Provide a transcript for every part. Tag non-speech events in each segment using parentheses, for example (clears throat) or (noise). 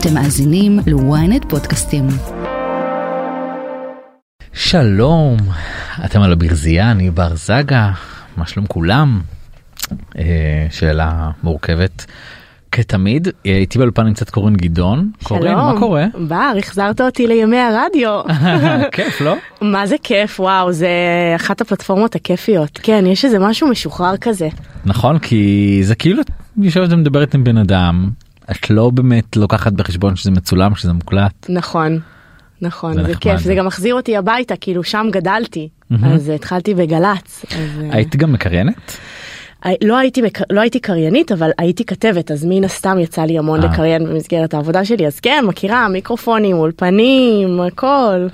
אתם מאזינים ל-ynet פודקאסטים. שלום, אתם על הברזייה, אני בר זגה, מה שלום כולם? אה, שאלה מורכבת. כתמיד, איתי באולפן נמצאת קורין גדעון. קורין, מה קורה? בר, החזרת אותי לימי הרדיו. (laughs) כיף, לא? מה זה כיף, וואו, זה אחת הפלטפורמות הכיפיות. כן, יש איזה משהו משוחרר כזה. נכון, כי זה כאילו יושבת ומדברת עם בן אדם, את לא באמת לוקחת בחשבון שזה מצולם, שזה מוקלט. נכון. נכון, זה זה. כיף, זה גם מחזיר אותי הביתה, כאילו שם גדלתי, אז התחלתי בגל"צ. אז, אה, היית גם מקריינת? הי- לא הייתי, לא הייתי קריינית, אבל הייתי כתבת, אז מן הסתם יצא לי המון אה. לקריין במסגרת העבודה שלי, אז כן, מכירה, מיקרופונים, אולפנים, הכל. (laughs)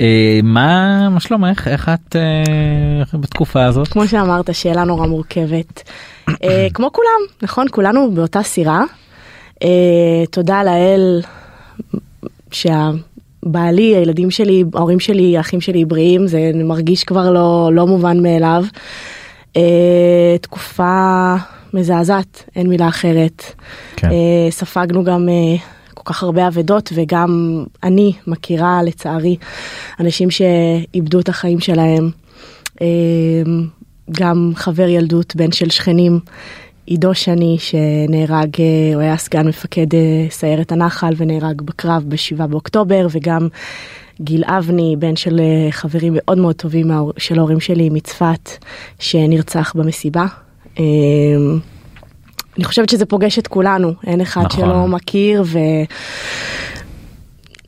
אה, מה מה שלומך? איך את אה, בתקופה הזאת? כמו שאמרת, שאלה נורא מורכבת. אה, (clears throat) כמו כולם, נכון? כולנו באותה סירה. אה, תודה לאל שהבעלי, הילדים שלי, ההורים שלי, האחים שלי בריאים, זה מרגיש כבר לא, לא מובן מאליו. אה, תקופה מזעזעת, אין מילה אחרת. כן. אה, ספגנו גם אה, כל כך הרבה אבדות וגם אני מכירה לצערי אנשים שאיבדו את החיים שלהם. אה, גם חבר ילדות, בן של שכנים, עידו שני שנהרג, אה, הוא היה סגן מפקד אה, סיירת הנחל ונהרג בקרב ב-7 באוקטובר וגם גיל אבני, בן של אה, חברים מאוד מאוד טובים של ההורים שלי מצפת, שנרצח במסיבה. אה, אני חושבת שזה פוגש את כולנו, אין אחד נכון. שלא מכיר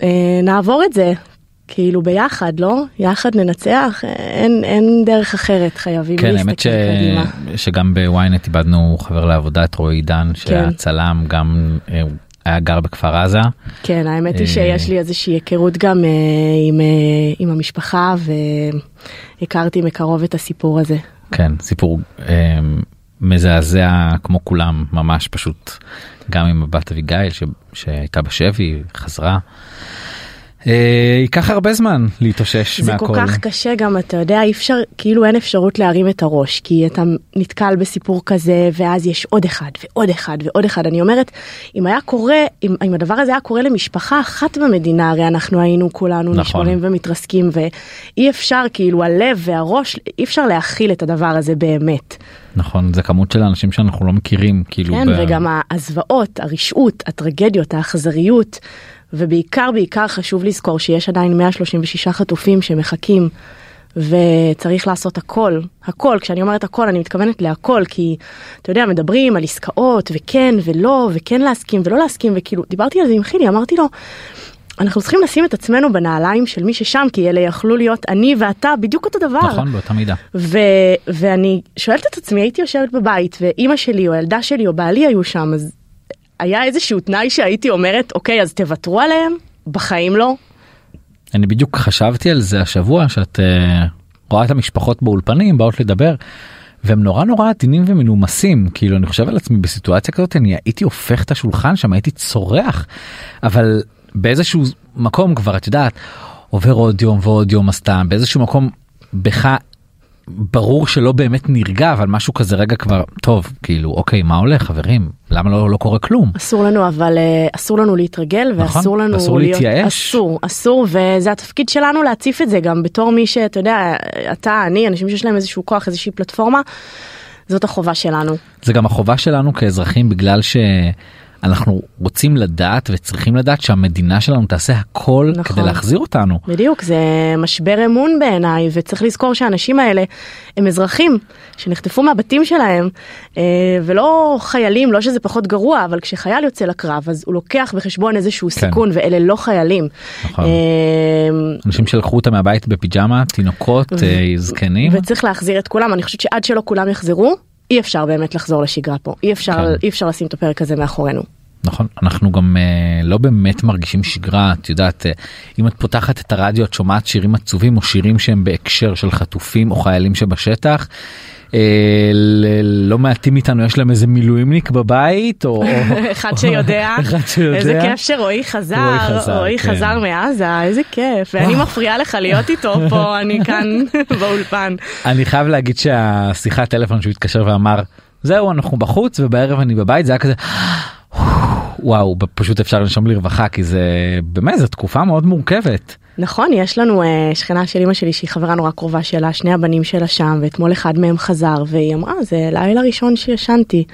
ונעבור את זה, כאילו ביחד, לא? יחד ננצח, אין, אין דרך אחרת, חייבים כן, האמת להסתכל ש... קדימה. שגם בוויינט איבדנו חבר לעבודה את רועי עידן שהיה כן. צלם גם אה, היה גר בכפר עזה כן, האמת היא אה, שיש לי איזושהי היכרות גם אה, עם, אה, עם המשפחה והכרתי מקרוב את הסיפור הזה. כן סיפור אה, מזעזע כמו כולם ממש פשוט גם עם הבת אביגיל ש... שהייתה בשבי חזרה. אה, ייקח הרבה זמן להתאושש זה מהכל. כל כך קשה גם, אתה יודע, אי אפשר, כאילו אין אפשרות להרים את הראש, כי אתה נתקל בסיפור כזה, ואז יש עוד אחד, ועוד אחד, ועוד אחד. אני אומרת, אם היה קורה, אם, אם הדבר הזה היה קורה למשפחה אחת במדינה, הרי אנחנו היינו כולנו נכון. נשברים ומתרסקים, ואי אפשר, כאילו, הלב והראש, אי אפשר להכיל את הדבר הזה באמת. נכון זה כמות של אנשים שאנחנו לא מכירים כאילו. כן, ב- וגם הזוועות, הרשעות, הטרגדיות, האכזריות, ובעיקר בעיקר חשוב לזכור שיש עדיין 136 חטופים שמחכים, וצריך לעשות הכל, הכל, כשאני אומרת הכל אני מתכוונת להכל, כי אתה יודע, מדברים על עסקאות, וכן ולא, וכן להסכים ולא להסכים, וכאילו, דיברתי על זה עם חילי, אמרתי לו, אנחנו צריכים לשים את עצמנו בנעליים של מי ששם, כי אלה יכלו להיות אני ואתה בדיוק אותו דבר. נכון באותה מידה. ו- ואני שואלת את עצמי, הייתי יושבת בבית ואימא שלי או הילדה שלי או בעלי היו שם, אז היה איזשהו תנאי שהייתי אומרת, אוקיי, אז תוותרו עליהם? בחיים לא. אני בדיוק חשבתי על זה השבוע שאת uh, רואה את המשפחות באולפנים באות לדבר והם נורא נורא עדינים ומנומסים כאילו אני חושב על עצמי בסיטואציה כזאת אני הייתי הופך את השולחן שם הייתי צורח אבל באיזשהו מקום כבר את יודעת עובר עוד יום ועוד יום הסתם באיזשהו מקום בך ברור שלא באמת נרגע אבל משהו כזה רגע כבר טוב כאילו אוקיי מה הולך חברים למה לא, לא קורה כלום אסור לנו, אבל אה, אסור לנו להתרגל נכון, ואסור לנו אסור להיות... להתייאש. אסור, אסור, וזה התפקיד שלנו להציף את זה גם בתור מי שאתה יודע, אתה, אני, אנשים שיש להם איזשהו כוח, איזושהי פלטפורמה, זאת החובה שלנו. זה גם החובה שלנו כאזרחים בגלל שאנחנו רוצים לדעת וצריכים לדעת שהמדינה שלנו תעשה הכל נכון. כדי להחזיר אותנו. בדיוק, זה משבר אמון בעיניי, וצריך לזכור שהאנשים האלה הם אזרחים שנחטפו מהבתים שלהם, אה, ולא חיילים, לא שזה פחות גרוע, אבל כשחייל יוצא לקרב, אז הוא לוקח בחשבון איזשהו כן. סיכון, ואלה לא חיילים. נכון. אה, אנשים שלקחו אותם מהבית בפיג'מה תינוקות אה, זקנים וצריך להחזיר את כולם, אני חושבת שעד שלא כולם יחזרו, אי אפשר באמת לחזור לשגרה פה, אי אפשר, כן. אי אפשר לשים את הפרק הזה מאחורינו. נכון אנחנו גם אה, לא באמת מרגישים שגרה את יודעת אה, אם את פותחת את הרדיו את שומעת שירים עצובים או שירים שהם בהקשר של חטופים או חיילים שבשטח. ל- לא מעטים איתנו יש להם איזה מילואימניק בבית או (laughs) (laughs) אחד שיודע. איזה כיף שרועי חזר, רועי חזר, רועי כן. חזר מעזה, איזה כיף, ואני מפריעה לך להיות איתו (laughs) פה, אני כאן באולפן. אני חייב להגיד שהשיחת טלפון שהוא התקשר ואמר זהו אנחנו בחוץ ובערב אני בבית זה היה כזה וואו פשוט אפשר לנשום לרווחה כי זה באמת זו תקופה מאוד מורכבת. נכון, יש לנו אה, שכנה של אמא שלי שהיא חברה נורא קרובה שלה, שני הבנים שלה שם, ואתמול אחד מהם חזר, והיא אמרה, זה לילה ראשון שישנתי.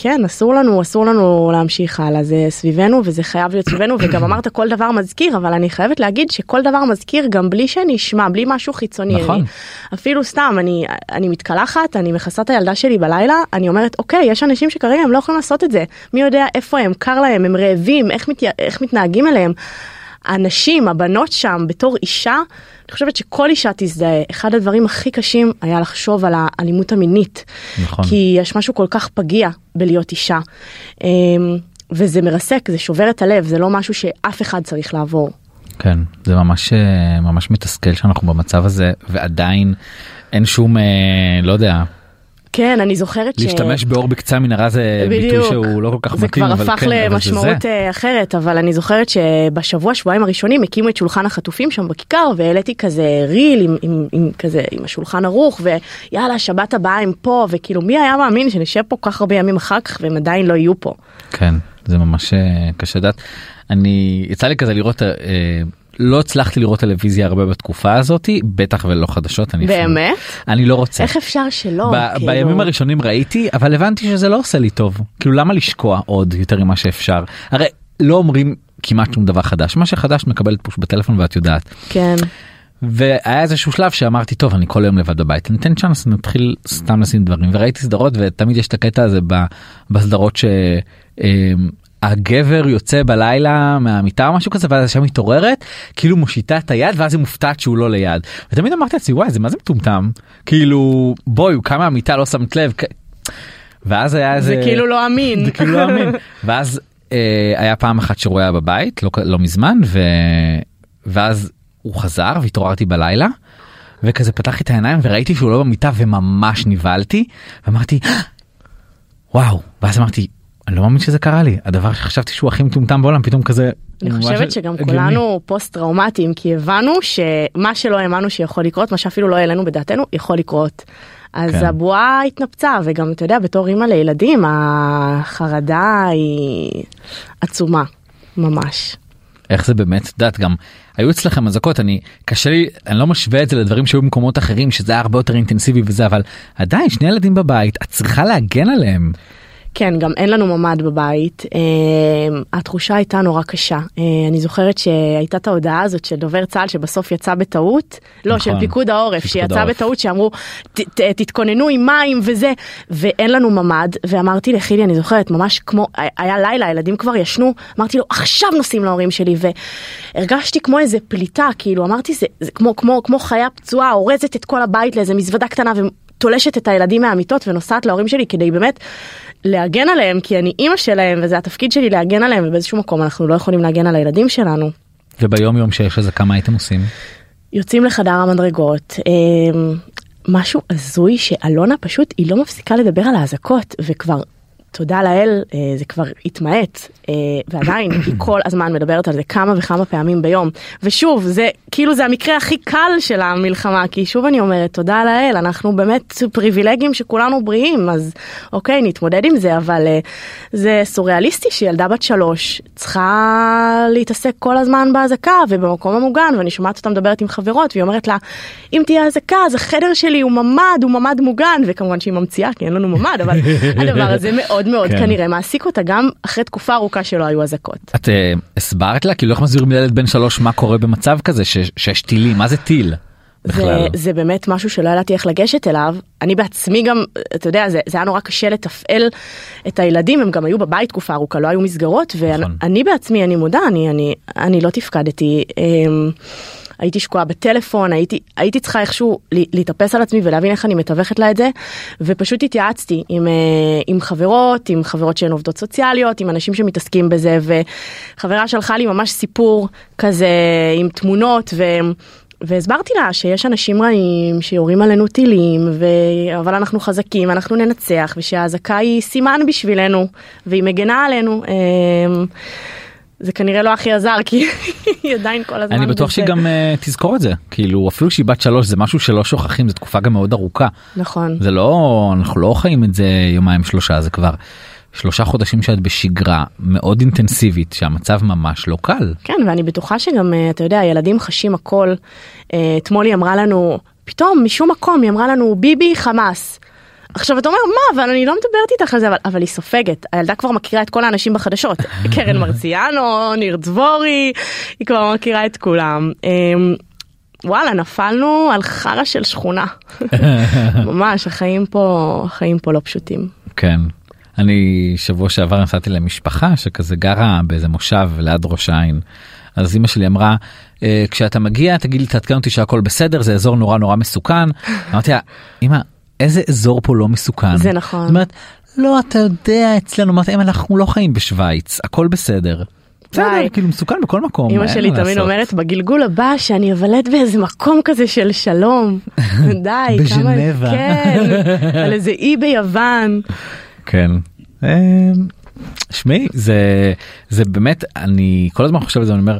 כן, אסור לנו, אסור לנו להמשיך הלאה, זה סביבנו וזה חייב להיות סביבנו, וגם אמרת כל דבר מזכיר, אבל אני חייבת להגיד שכל דבר מזכיר גם בלי שאני אשמע, בלי משהו חיצוני. נכון. אני, אפילו סתם, אני, אני מתקלחת, אני מכסה את הילדה שלי בלילה, אני אומרת, אוקיי, יש אנשים שכרגע הם לא יכולים לעשות את זה. מי יודע איפה הם, קר להם, הם רעבים, איך, מת, איך מתנהגים אליהם. הנשים, הבנות שם, בתור אישה, אני חושבת שכל אישה תזדהה. אחד הדברים הכי קשים היה לחשוב על האלימות המינית. נכון. כי יש משהו כל כך פגיע בלהיות אישה. אמ, וזה מרסק, זה שובר את הלב, זה לא משהו שאף אחד צריך לעבור. כן זה ממש אה, ממש מתסכל שאנחנו במצב הזה ועדיין אין שום אה, לא יודע כן, אני זוכרת ש... להשתמש באור בקצה המנהרה זה ביטוי בדיוק. שהוא לא כל כך מתאים כבר אבל הפך כן, זה למשמעות זה. אה, אחרת, אבל אני זוכרת שבשבוע שבועיים הראשונים הקימו את שולחן החטופים שם בכיכר והעליתי כזה ריל עם, עם, עם כזה עם השולחן ערוך ויאללה שבת הבאה הם פה וכאילו מי היה מאמין שנשב פה כל כך הרבה ימים אחר כך והם עדיין לא יהיו פה. כן זה ממש אה, קשה לדעת. אני יצא לי כזה לראות אה, לא הצלחתי לראות טלוויזיה הרבה בתקופה הזאתי בטח ולא חדשות אני אפילו- באמת? אני לא רוצה. איך אפשר שלא? ב- כאילו? בימים הראשונים ראיתי אבל הבנתי שזה לא עושה לי טוב כאילו למה לשקוע עוד יותר ממה שאפשר הרי לא אומרים כמעט שום דבר חדש מה שחדש מקבלת פוש בטלפון ואת יודעת כן. והיה איזשהו שלב שאמרתי טוב אני כל היום לבד בבית ניתן צ'אנס נתחיל סתם לשים דברים וראיתי סדרות ותמיד יש את הקטע הזה בסדרות שהגבר יוצא בלילה מהמיטה או משהו כזה ואז השם מתעוררת כאילו מושיטה את היד ואז היא מופתעת שהוא לא ליד ותמיד אמרתי לעצמי וואי זה מה זה מטומטם כאילו בואי הוא קם מהמיטה לא שמת לב. ואז היה איזה זה כאילו לא אמין. זה כאילו לא אמין (laughs) ואז אה, היה פעם אחת שרואה היה בבית לא, לא מזמן ו... ואז הוא חזר והתעוררתי בלילה וכזה פתחתי את העיניים וראיתי שהוא לא במיטה וממש נבהלתי ואמרתי וואו ואז אמרתי אני לא מאמין שזה קרה לי הדבר שחשבתי שהוא הכי מטומטם בעולם פתאום כזה. אני חושבת שגם הגיוני. כולנו פוסט טראומטיים כי הבנו שמה שלא האמנו שיכול לקרות מה שאפילו לא העלינו בדעתנו יכול לקרות. אז כן. הבועה התנפצה וגם אתה יודע בתור אימא לילדים החרדה היא עצומה ממש. איך זה באמת יודעת גם היו אצלכם אזעקות אני קשה לי אני לא משווה את זה לדברים שהיו במקומות אחרים שזה היה הרבה יותר אינטנסיבי וזה אבל עדיין שני ילדים בבית את צריכה להגן עליהם. כן, גם אין לנו ממ"ד בבית. אה, התחושה הייתה נורא קשה. אה, אני זוכרת שהייתה את ההודעה הזאת של דובר צה"ל שבסוף יצא בטעות, לא, נכון, של פיקוד העורף, שיצא העורף. בטעות שאמרו "ת- ת- תתכוננו עם מים וזה, ואין לנו ממ"ד, ואמרתי לחילי, אני זוכרת, ממש כמו, היה לילה, הילדים כבר ישנו, אמרתי לו, עכשיו נוסעים להורים שלי, והרגשתי כמו איזה פליטה, כאילו, אמרתי, זה, זה כמו, כמו, כמו חיה פצועה, אורזת את כל הבית לאיזה מזוודה קטנה, ותולשת את הילדים מהמיטות ונוסעת להורים שלי כדי באמת להגן עליהם כי אני אימא שלהם וזה התפקיד שלי להגן עליהם ובאיזשהו מקום אנחנו לא יכולים להגן על הילדים שלנו. וביום יום שיש אזעקה מה הייתם עושים? יוצאים לחדר המדרגות אמ, משהו הזוי שאלונה פשוט היא לא מפסיקה לדבר על האזעקות וכבר תודה לאל אה, זה כבר התמעט אה, ועדיין היא (coughs) כל הזמן מדברת על זה כמה וכמה פעמים ביום. ושוב זה כאילו זה המקרה הכי קל של המלחמה כי שוב אני אומרת תודה לאל אנחנו באמת פריבילגים שכולנו בריאים אז אוקיי נתמודד עם זה אבל אה, זה סוריאליסטי שילדה בת שלוש צריכה להתעסק כל הזמן באזעקה ובמקום המוגן ואני שומעת אותה מדברת עם חברות והיא אומרת לה אם תהיה אזעקה אז החדר שלי הוא ממ"ד הוא ממ"ד מוגן. וכמובן שהיא ממציאה כי אין לנו ממ"ד אבל (laughs) הדבר הזה מאוד מאוד כן. כנראה מעסיק אותה גם אחרי תקופה ארוכה שלא היו אזעקות. את אה, הסברת לה כאילו איך מסבירים לילד בן שלוש מה קורה במצב כזה ש- שיש טילים מה זה טיל. בכלל. זה, זה באמת משהו שלא ידעתי איך לגשת אליו. אני בעצמי גם, אתה יודע, זה, זה היה נורא קשה לתפעל את הילדים, הם גם היו בבית תקופה ארוכה, לא היו מסגרות, נכון. ואני בעצמי, אני מודה, אני, אני, אני לא תפקדתי. אמ, הייתי שקועה בטלפון, הייתי, הייתי צריכה איכשהו לה- להתאפס על עצמי ולהבין איך אני מתווכת לה את זה, ופשוט התייעצתי עם, אה, עם חברות, עם חברות שהן עובדות סוציאליות, עם אנשים שמתעסקים בזה, וחברה שלחה לי ממש סיפור כזה עם תמונות, ו... והסברתי לה שיש אנשים רעים שיורים עלינו טילים, ו... אבל אנחנו חזקים, אנחנו ננצח, ושהאזעקה היא סימן בשבילנו, והיא מגנה עלינו. זה כנראה לא הכי עזר, כי היא עדיין כל הזמן אני בטוח. שהיא גם אה, תזכור את זה כאילו אפילו שהיא בת שלוש זה משהו שלא שוכחים זו תקופה גם מאוד ארוכה נכון. זה לא אנחנו לא חיים את זה יומיים שלושה זה כבר שלושה חודשים שאת בשגרה מאוד אינטנסיבית שהמצב ממש לא קל. כן, ואני בטוחה שגם, אה, אתה יודע, ילדים חשים הכל. אה, אתמול היא אמרה לנו, פתאום, משום מקום, היא אמרה לנו, ביבי חמאס. עכשיו אתה אומר מה אבל אני לא מדברת איתך על זה אבל, אבל היא סופגת הילדה כבר מכירה את כל האנשים בחדשות (laughs) קרן מרציאנו ניר דבורי היא כבר מכירה את כולם. אמ, וואלה נפלנו על חרא של שכונה (laughs) ממש החיים פה החיים פה לא פשוטים. כן. אני שבוע שעבר נסעתי למשפחה שכזה גרה באיזה מושב ליד ראש העין. אז אמא שלי אמרה "אה, כשאתה מגיע תגיד לי תעדכן אותי שהכל בסדר זה אזור נורא נורא מסוכן. (laughs) אמרתי לה אמא איזה אזור פה לא מסוכן. זה נכון. זאת אומרת לא אתה יודע אצלנו אמרתי "אמא, אנחנו לא חיים בשוויץ הכל בסדר. בסדר. כאילו מסוכן בכל מקום. אמא שלי תמיד. אומרת בגלגול הבא שאני אבלט באיזה מקום כזה של שלום. (laughs) די. כמה- בז'נבה. כן. על איזה אי ביוון. כן. אמ, שמעי זה באמת אני כל הזמן חושב על זה אני אומר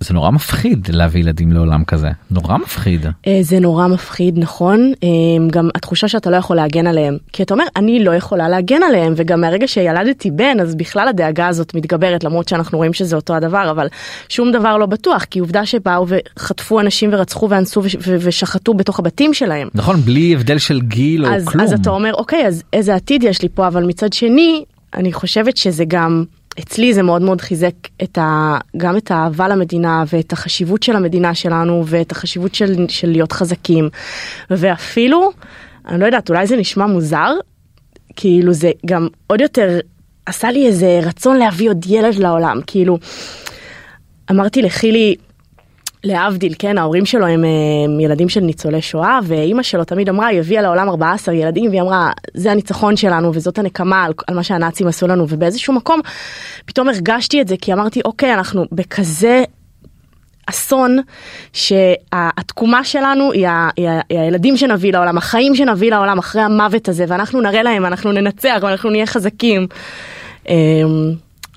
זה נורא מפחיד להביא ילדים לעולם כזה נורא מפחיד. אה, זה נורא מפחיד נכון אה, גם התחושה שאתה לא יכול להגן עליהם כי אתה אומר אני לא יכולה להגן עליהם וגם מהרגע שילדתי בן אז בכלל הדאגה הזאת מתגברת למרות שאנחנו רואים שזה אותו הדבר אבל שום דבר לא בטוח כי עובדה שבאו וחטפו אנשים ורצחו ואנסו ושחטו בתוך הבתים שלהם. נכון בלי הבדל של גיל או אז, כלום. אז אתה אומר אוקיי אז איזה עתיד יש לי פה אבל מצד שני אני חושבת שזה גם אצלי זה מאוד מאוד חיזק את ה, גם את האהבה למדינה ואת החשיבות של המדינה שלנו ואת החשיבות של, של להיות חזקים. ואפילו אני לא יודעת אולי זה נשמע מוזר כאילו זה גם עוד יותר עשה לי איזה רצון להביא עוד ילד לעולם. כאילו אמרתי לחילי להבדיל, כן, ההורים שלו הם, הם ילדים של ניצולי שואה, ואימא שלו תמיד אמרה, היא הביאה לעולם 14 ילדים, והיא אמרה, זה הניצחון שלנו וזאת הנקמה על, על מה שהנאצים עשו לנו, ובאיזשהו מקום פתאום הרגשתי את זה, כי אמרתי, אוקיי, אנחנו בכזה אסון שהתקומה שלנו היא, ה, היא, ה, היא הילדים שנביא לעולם, החיים שנביא לעולם אחרי המוות הזה, ואנחנו נראה להם, אנחנו ננצח, ואנחנו נהיה חזקים.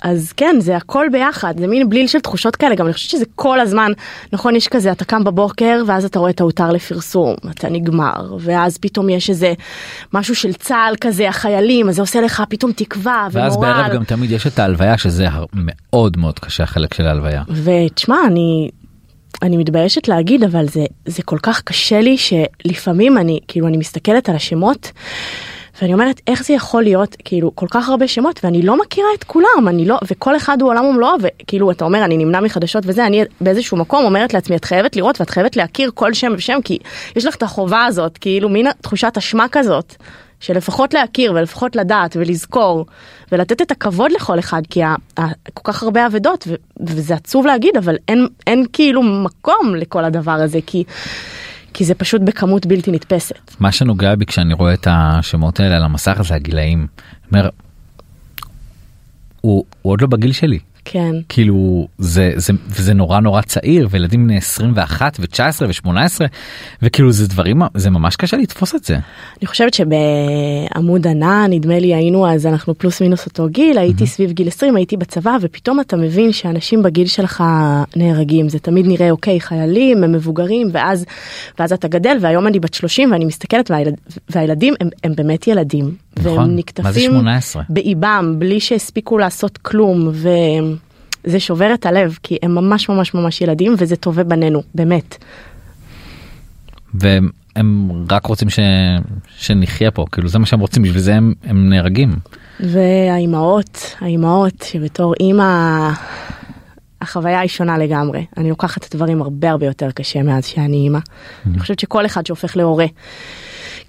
אז כן, זה הכל ביחד, זה מין בליל של תחושות כאלה, גם אני חושבת שזה כל הזמן, נכון, יש כזה, אתה קם בבוקר, ואז אתה רואה את ההותר לפרסום, אתה נגמר, ואז פתאום יש איזה משהו של צה"ל כזה, החיילים, אז זה עושה לך פתאום תקווה ומורל. ואז בערב גם תמיד יש את ההלוויה שזה מאוד מאוד קשה החלק של ההלוויה. ותשמע, אני, אני מתביישת להגיד, אבל זה, זה כל כך קשה לי שלפעמים אני, כאילו, אני מסתכלת על השמות, ואני אומרת, איך זה יכול להיות, כאילו, כל כך הרבה שמות, ואני לא מכירה את כולם, אני לא, וכל אחד הוא עולם ומלואו, וכאילו, אתה אומר, אני נמנע מחדשות וזה, אני באיזשהו מקום אומרת לעצמי, את חייבת לראות ואת חייבת להכיר כל שם ושם, כי יש לך את החובה הזאת, כאילו, מין תחושת אשמה כזאת. שלפחות להכיר ולפחות לדעת ולזכור ולתת את הכבוד לכל אחד כי כל כך הרבה אבדות וזה עצוב להגיד אבל אין אין כאילו מקום לכל הדבר הזה כי כי זה פשוט בכמות בלתי נתפסת. מה שנוגע בי כשאני רואה את השמות האלה על המסך זה הגילאים. אומר, הוא, הוא עוד לא בגיל שלי. כן. כאילו זה זה זה נורא נורא צעיר וילדים בני 21 ו19 ו18 וכאילו זה דברים זה ממש קשה לתפוס את זה. אני חושבת שבעמוד ענן נדמה לי היינו אז אנחנו פלוס מינוס אותו גיל הייתי סביב גיל 20 הייתי בצבא ופתאום אתה מבין שאנשים בגיל שלך נהרגים זה תמיד נראה אוקיי חיילים הם מבוגרים ואז ואז אתה גדל והיום אני בת 30 ואני מסתכלת והילד, והילדים הם, הם באמת ילדים נכון. והם נקטפים 18? באיבם בלי שהספיקו לעשות כלום וזה שובר את הלב כי הם ממש ממש ממש ילדים וזה טובי בנינו באמת. והם רק רוצים ש... שנחיה פה כאילו זה מה שהם רוצים בשביל זה הם, הם נהרגים. והאימהות, האימהות שבתור אימא, החוויה היא שונה לגמרי. אני לוקחת את הדברים הרבה הרבה יותר קשה מאז שאני אימא. אני חושבת שכל אחד שהופך להורה,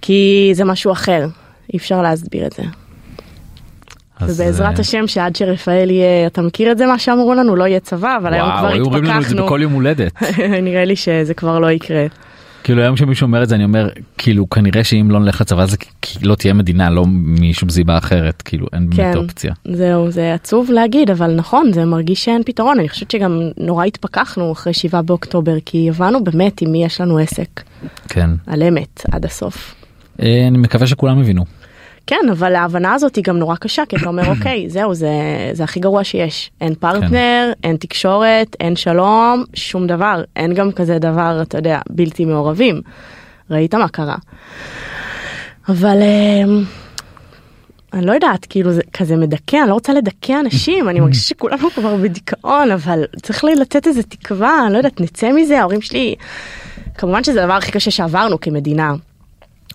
כי זה משהו אחר, אי אפשר להסביר את זה. ובעזרת אה, השם שעד שרפאל יהיה, אתה מכיר את זה מה שאמרו לנו? לא יהיה צבא, אבל היום וואו, כבר היו אומרים לנו את זה התפכחנו. בכל יום הולדת. (laughs) נראה לי שזה כבר לא יקרה. כאילו היום שמישהו אומר את זה אני אומר כאילו כנראה שאם לא נלך לצבא זה לא תהיה מדינה לא משום סיבה אחרת כאילו אין כן, באמת אופציה. זהו, זה עצוב להגיד, אבל נכון, זה מרגיש שאין פתרון. אני חושבת שגם נורא התפכחנו אחרי 7 באוקטובר, כי הבנו באמת עם מי יש לנו עסק, כן. על אמת, עד הסוף. אני מקווה שכולם הבינו. כן, אבל ההבנה הזאת היא גם נורא קשה, כי אתה אומר, (coughs) אוקיי, זהו, זה, זה הכי גרוע שיש. אין פרטנר, אין תקשורת, אין שלום, שום דבר. אין גם כזה דבר, אתה יודע, בלתי מעורבים. ראית מה קרה. אבל אמ, אני לא יודעת, כאילו זה כזה מדכא, אני לא רוצה לדכא אנשים, אני מרגישה שכולנו כבר בדיכאון, אבל צריך לי לתת איזה תקווה, אני לא יודעת, נצא מזה, ההורים שלי, כמובן שזה הדבר הכי קשה שעברנו כמדינה,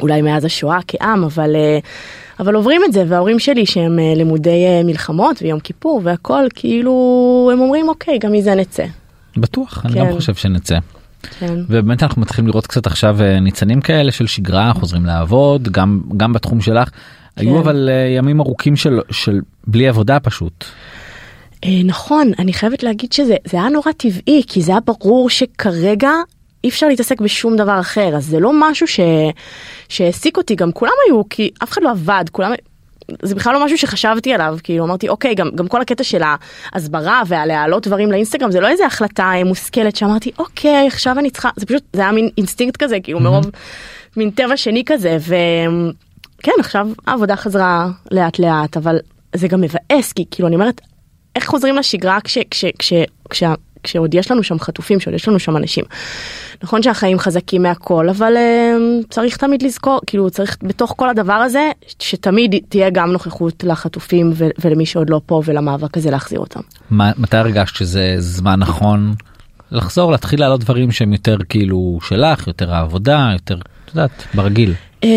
אולי מאז השואה כעם, אבל, אה, אבל עוברים את זה, וההורים שלי שהם אה, למודי אה, מלחמות ויום כיפור והכל, כאילו, הם אומרים, אוקיי, גם מזה נצא. בטוח, אני גם כן. חושב שנצא. כן. ובאמת אנחנו מתחילים לראות קצת עכשיו ניצנים כאלה של שגרה חוזרים לעבוד גם גם בתחום שלך. היו אבל ימים ארוכים של של בלי עבודה פשוט. נכון, אני חייבת להגיד שזה זה היה נורא טבעי, כי זה היה ברור שכרגע אי אפשר להתעסק בשום דבר אחר, אז זה לא משהו ש... שהעסיק אותי, גם כולם היו, כי אף אחד לא עבד, כולם... זה בכלל לא משהו שחשבתי עליו, כאילו אמרתי אוקיי, גם, גם כל הקטע של ההסברה והלהעלות דברים לאינסטגרם זה לא איזה החלטה אה, מושכלת שאמרתי אוקיי, עכשיו אני צריכה, זה פשוט, זה היה מין אינסטינקט כזה, כאילו מרוב, מין טבע שני כזה, וכן, עכשיו העבודה חזרה לאט לאט, אבל זה גם מבאס, כי כאילו אני אומרת, איך חוזרים לשגרה כש, כש, כש, כש, כשעוד יש לנו שם חטופים, שעוד יש לנו שם אנשים. נכון שהחיים חזקים מהכל, אבל uh, צריך תמיד לזכור, כאילו צריך בתוך כל הדבר הזה, שתמיד תהיה גם נוכחות לחטופים ו- ולמי שעוד לא פה ולמאבק הזה להחזיר אותם. מה, מתי הרגשת שזה זמן נכון לחזור להתחיל לעלות דברים שהם יותר כאילו שלך יותר העבודה יותר את יודעת ברגיל. Um,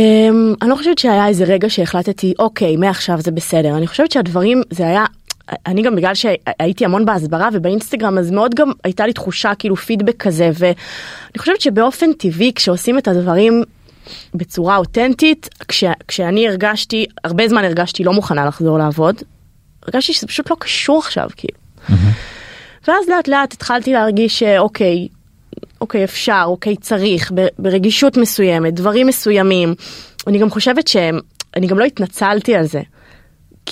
אני לא חושבת שהיה איזה רגע שהחלטתי, אוקיי, מעכשיו זה בסדר. אני חושבת שהדברים, זה היה אני גם בגלל שהייתי המון בהסברה ובאינסטגרם אז מאוד גם הייתה לי תחושה כאילו פידבק כזה ואני חושבת שבאופן טבעי כשעושים את הדברים בצורה אותנטית כש, כשאני הרגשתי הרבה זמן הרגשתי לא מוכנה לחזור לעבוד. הרגשתי שזה פשוט לא קשור עכשיו כאילו. ואז לאט לאט התחלתי להרגיש שאוקיי אוקיי אפשר אוקיי צריך ברגישות מסוימת דברים מסוימים. אני גם חושבת שאני גם לא התנצלתי על זה.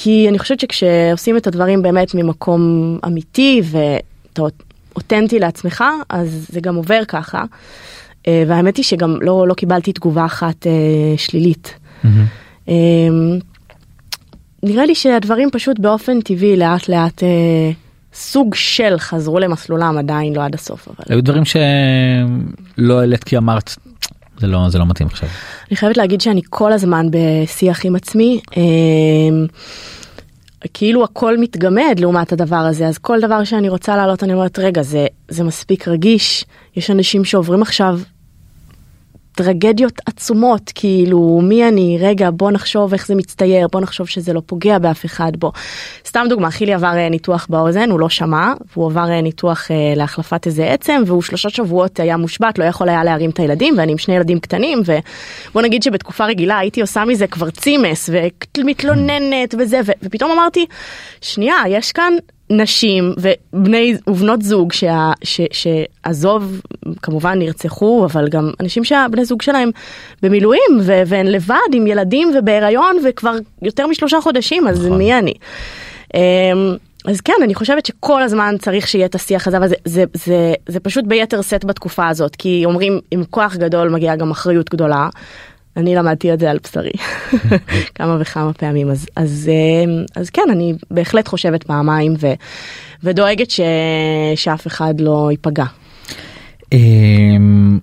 כי אני חושבת שכשעושים את הדברים באמת ממקום אמיתי ואתה אותנטי לעצמך, אז זה גם עובר ככה. אה, והאמת היא שגם לא, לא קיבלתי תגובה אחת אה, שלילית. Mm-hmm. נראה לי שהדברים פשוט באופן טבעי לאט לאט אה, סוג של חזרו למסלולם עדיין לא עד הסוף אבל היו דברים שלא העלית כי אמרת זה לא זה לא מתאים עכשיו. אני חייבת להגיד שאני כל הזמן בשיח עם עצמי. כאילו הכל מתגמד לעומת הדבר הזה אז כל דבר שאני רוצה לעלות אני אומרת רגע זה זה מספיק רגיש יש אנשים שעוברים עכשיו טרגדיות עצומות כאילו מי אני רגע בוא נחשוב איך זה מצטייר בוא נחשוב שזה לא פוגע באף אחד בוא. סתם דוגמה חילי עבר ניתוח באוזן הוא לא שמע והוא עבר ניתוח להחלפת איזה עצם והוא שלושה שבועות היה מושבת לא יכול היה להרים את הילדים ואני עם שני ילדים קטנים ובוא נגיד שבתקופה רגילה הייתי עושה מזה כבר צימס ומתלוננת וזה ופתאום אמרתי שנייה יש כאן נשים ובני ובנות זוג שה, ש, שעזוב כמובן נרצחו אבל גם אנשים שהבני זוג שלהם במילואים ו, והן לבד עם ילדים ובהיריון וכבר יותר משלושה חודשים אז נכון. מי אני. אמ, אז כן אני חושבת שכל הזמן צריך שיהיה את השיח הזה אבל זה, זה, זה, זה פשוט ביתר שאת בתקופה הזאת כי אומרים עם כוח גדול מגיעה גם אחריות גדולה. אני למדתי את זה על בשרי (laughs) כמה וכמה פעמים אז אז אז כן אני בהחלט חושבת פעמיים ו, ודואגת ש, שאף אחד לא ייפגע. אמ,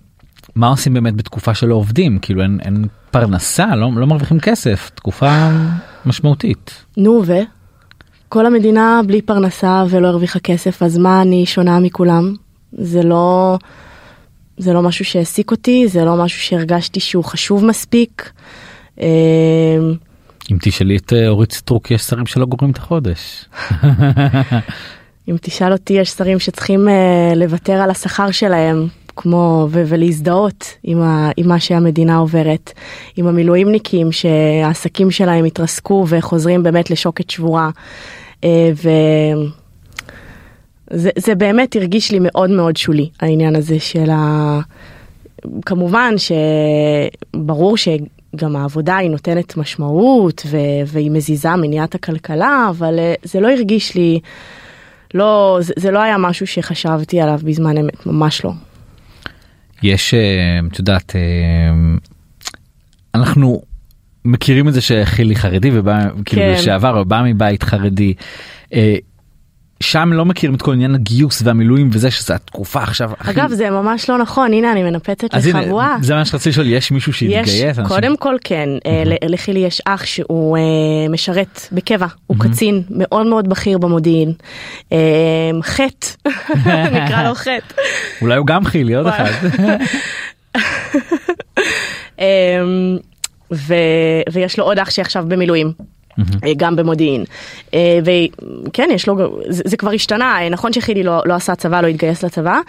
מה עושים באמת בתקופה שלא עובדים כאילו אין, אין פרנסה לא, לא מרוויחים כסף תקופה משמעותית. נו ו? כל המדינה בלי פרנסה ולא הרוויחה כסף אז מה אני שונה מכולם זה לא. זה לא משהו שהעסיק אותי, זה לא משהו שהרגשתי שהוא חשוב מספיק. אמ, אם תשאלי את אה, אורית סטרוק יש שרים שלא גומרים את החודש. (laughs) אם תשאל אותי יש שרים שצריכים uh, לוותר על השכר שלהם כמו ו- ולהזדהות עם, ה- עם מה שהמדינה עוברת עם המילואימניקים שהעסקים שלהם התרסקו וחוזרים באמת לשוקת שבורה. Uh, ו- זה, זה באמת הרגיש לי מאוד מאוד שולי העניין הזה של ה... כמובן שברור שגם העבודה היא נותנת משמעות ו... והיא מזיזה מניעת הכלכלה אבל אה, זה לא הרגיש לי לא זה, זה לא היה משהו שחשבתי עליו בזמן אמת ממש לא. יש אה, את יודעת אה, אנחנו מכירים את זה שחילי חרדי ובא כאילו כן. לשעבר בא מבית חרדי. שם לא מכירים את כל עניין הגיוס והמילואים וזה שזה התקופה עכשיו. הכי- אגב, זה ממש לא נכון, הנה אני מנפצת לך בועה. זה מה שרציתי לשאול, יש מישהו יש, שהתגייס? אנשים- קודם כל כן, ל- לחילי יש אח שהוא אה, משרת בקבע, הוא קצין מאוד מאוד בכיר במודיעין. אה, חטא, (laughs) נקרא לו חטא. אולי הוא גם חילי עוד. אחד. (laughs) אמ, ויש לו עוד אח שעכשיו במילואים. אה, גם במודיעין אה, וכן יש לו זה, זה כבר השתנה אה, נכון שחילי לא, לא עשה צבא לא התגייס לצבא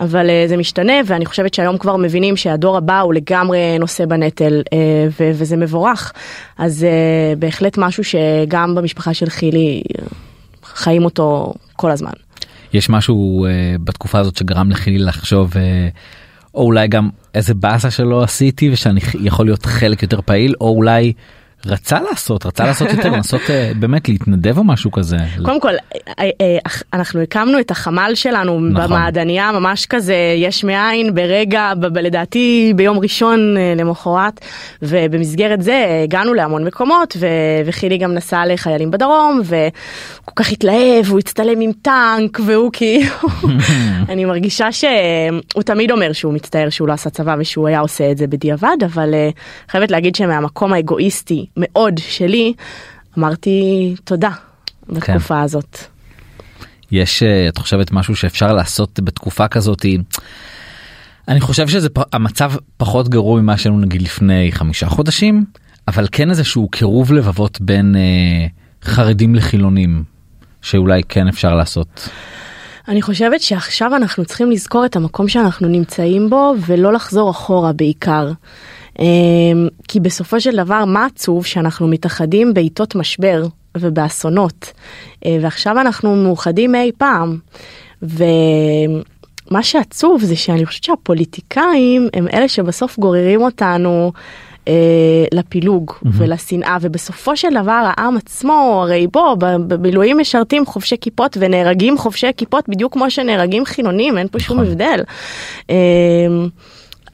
אבל זה משתנה ואני חושבת שהיום כבר מבינים שהדור הבא הוא לגמרי נושא בנטל ו- וזה מבורך אז בהחלט משהו שגם במשפחה של חילי חיים אותו כל הזמן. יש משהו בתקופה הזאת שגרם לחילי לחשוב או אולי גם איזה באסה שלא עשיתי ושאני יכול להיות חלק יותר פעיל או אולי רצה לעשות רצה לעשות יותר (laughs) לנסות אה, באמת להתנדב או משהו כזה. קודם כל אה, אה, אנחנו הקמנו את החמ"ל שלנו נכון. במעדניה ממש כזה יש מאין ברגע ב- לדעתי ביום ראשון למחרת ובמסגרת זה הגענו להמון מקומות ו- וחילי גם נסע לחיילים בדרום וכל כך התלהב הוא הצטלם עם טנק והוא כאילו (laughs) אני מרגישה שהוא תמיד אומר שהוא מצטער שהוא לא עשה צבא ושהוא היה עושה את זה בדיעבד אבל חייבת להגיד שמהמקום האגואיסטי מאוד שלי אמרתי תודה בתקופה הזאת. יש אה, את חושבת משהו שאפשר לעשות בתקופה כזאת אני חושב שזה המצב פחות גרוע ממה שהיינו נגיד לפני חמישה חודשים אבל כן איזשהו קירוב לבבות בין אה, חרדים לחילונים שאולי כן אפשר לעשות. אני חושבת שעכשיו אנחנו צריכים לזכור את המקום שאנחנו נמצאים בו ולא לחזור אחורה בעיקר. אמ, כי בסופו של דבר מה עצוב שאנחנו מתאחדים בעיתות משבר ובאסונות אה, ועכשיו אנחנו מאוחדים מאי פעם. ומה שעצוב זה שאני חושבת שהפוליטיקאים הם אלה שבסוף גוררים אותנו אה, לפילוג mm-hmm. ולשנאה ובסופו של דבר העם עצמו הרי בוא במילואים משרתים חובשי כיפות ונהרגים חובשי כיפות בדיוק כמו שנהרגים חילונים אין פה שום נכון. הבדל. אה,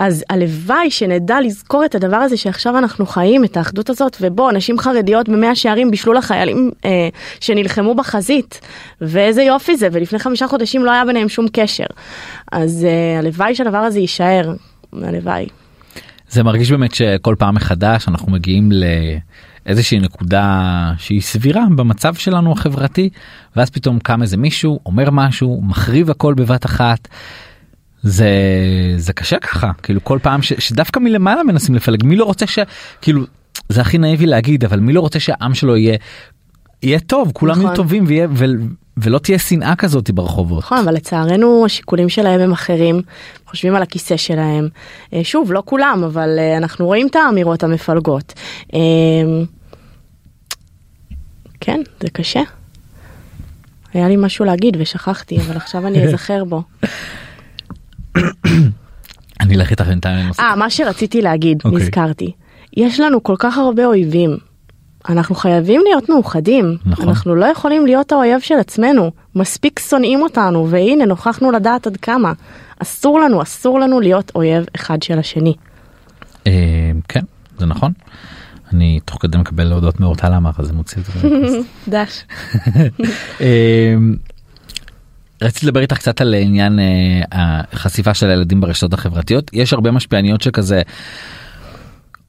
אז הלוואי שנדע לזכור את הדבר הזה שעכשיו אנחנו חיים את האחדות הזאת ובוא נשים חרדיות במאה שערים בישלו לחיילים אה, שנלחמו בחזית ואיזה יופי זה ולפני חמישה חודשים לא היה ביניהם שום קשר אז אה, הלוואי שהדבר הזה יישאר הלוואי. זה מרגיש באמת שכל פעם מחדש אנחנו מגיעים לאיזושהי נקודה שהיא סבירה במצב שלנו החברתי ואז פתאום קם איזה מישהו אומר משהו מחריב הכל בבת אחת. זה זה קשה ככה כאילו כל פעם ש, שדווקא מלמעלה מנסים לפלג מי לא רוצה ש... כאילו זה הכי נאיבי להגיד אבל מי לא רוצה שהעם שלו יהיה יהיה טוב כולם נכון. יהיו טובים ויהיה ו, ולא תהיה שנאה כזאת ברחובות. נכון אבל לצערנו השיקולים שלהם הם אחרים חושבים על הכיסא שלהם אה, שוב לא כולם אבל אה, אנחנו רואים את האמירות המפלגות. אה, כן זה קשה. היה לי משהו להגיד ושכחתי אבל עכשיו אני (laughs) אזכר בו. אני אלך איתך בינתיים לנושא. אה מה שרציתי להגיד אוקיי. נזכרתי יש לנו כל כך הרבה אויבים. אנחנו חייבים להיות מאוחדים נכון. אנחנו לא יכולים להיות האויב של עצמנו מספיק שונאים אותנו והנה נוכחנו לדעת עד כמה אסור לנו אסור לנו להיות אויב אחד של השני. אה, כן זה נכון. אני תוך כדי מקבל הודעות מאורטל אמר אז זה מוציא את זה. (laughs) דש. רציתי לדבר איתך קצת על עניין אה, החשיפה של הילדים ברשתות החברתיות יש הרבה משפיעניות שכזה.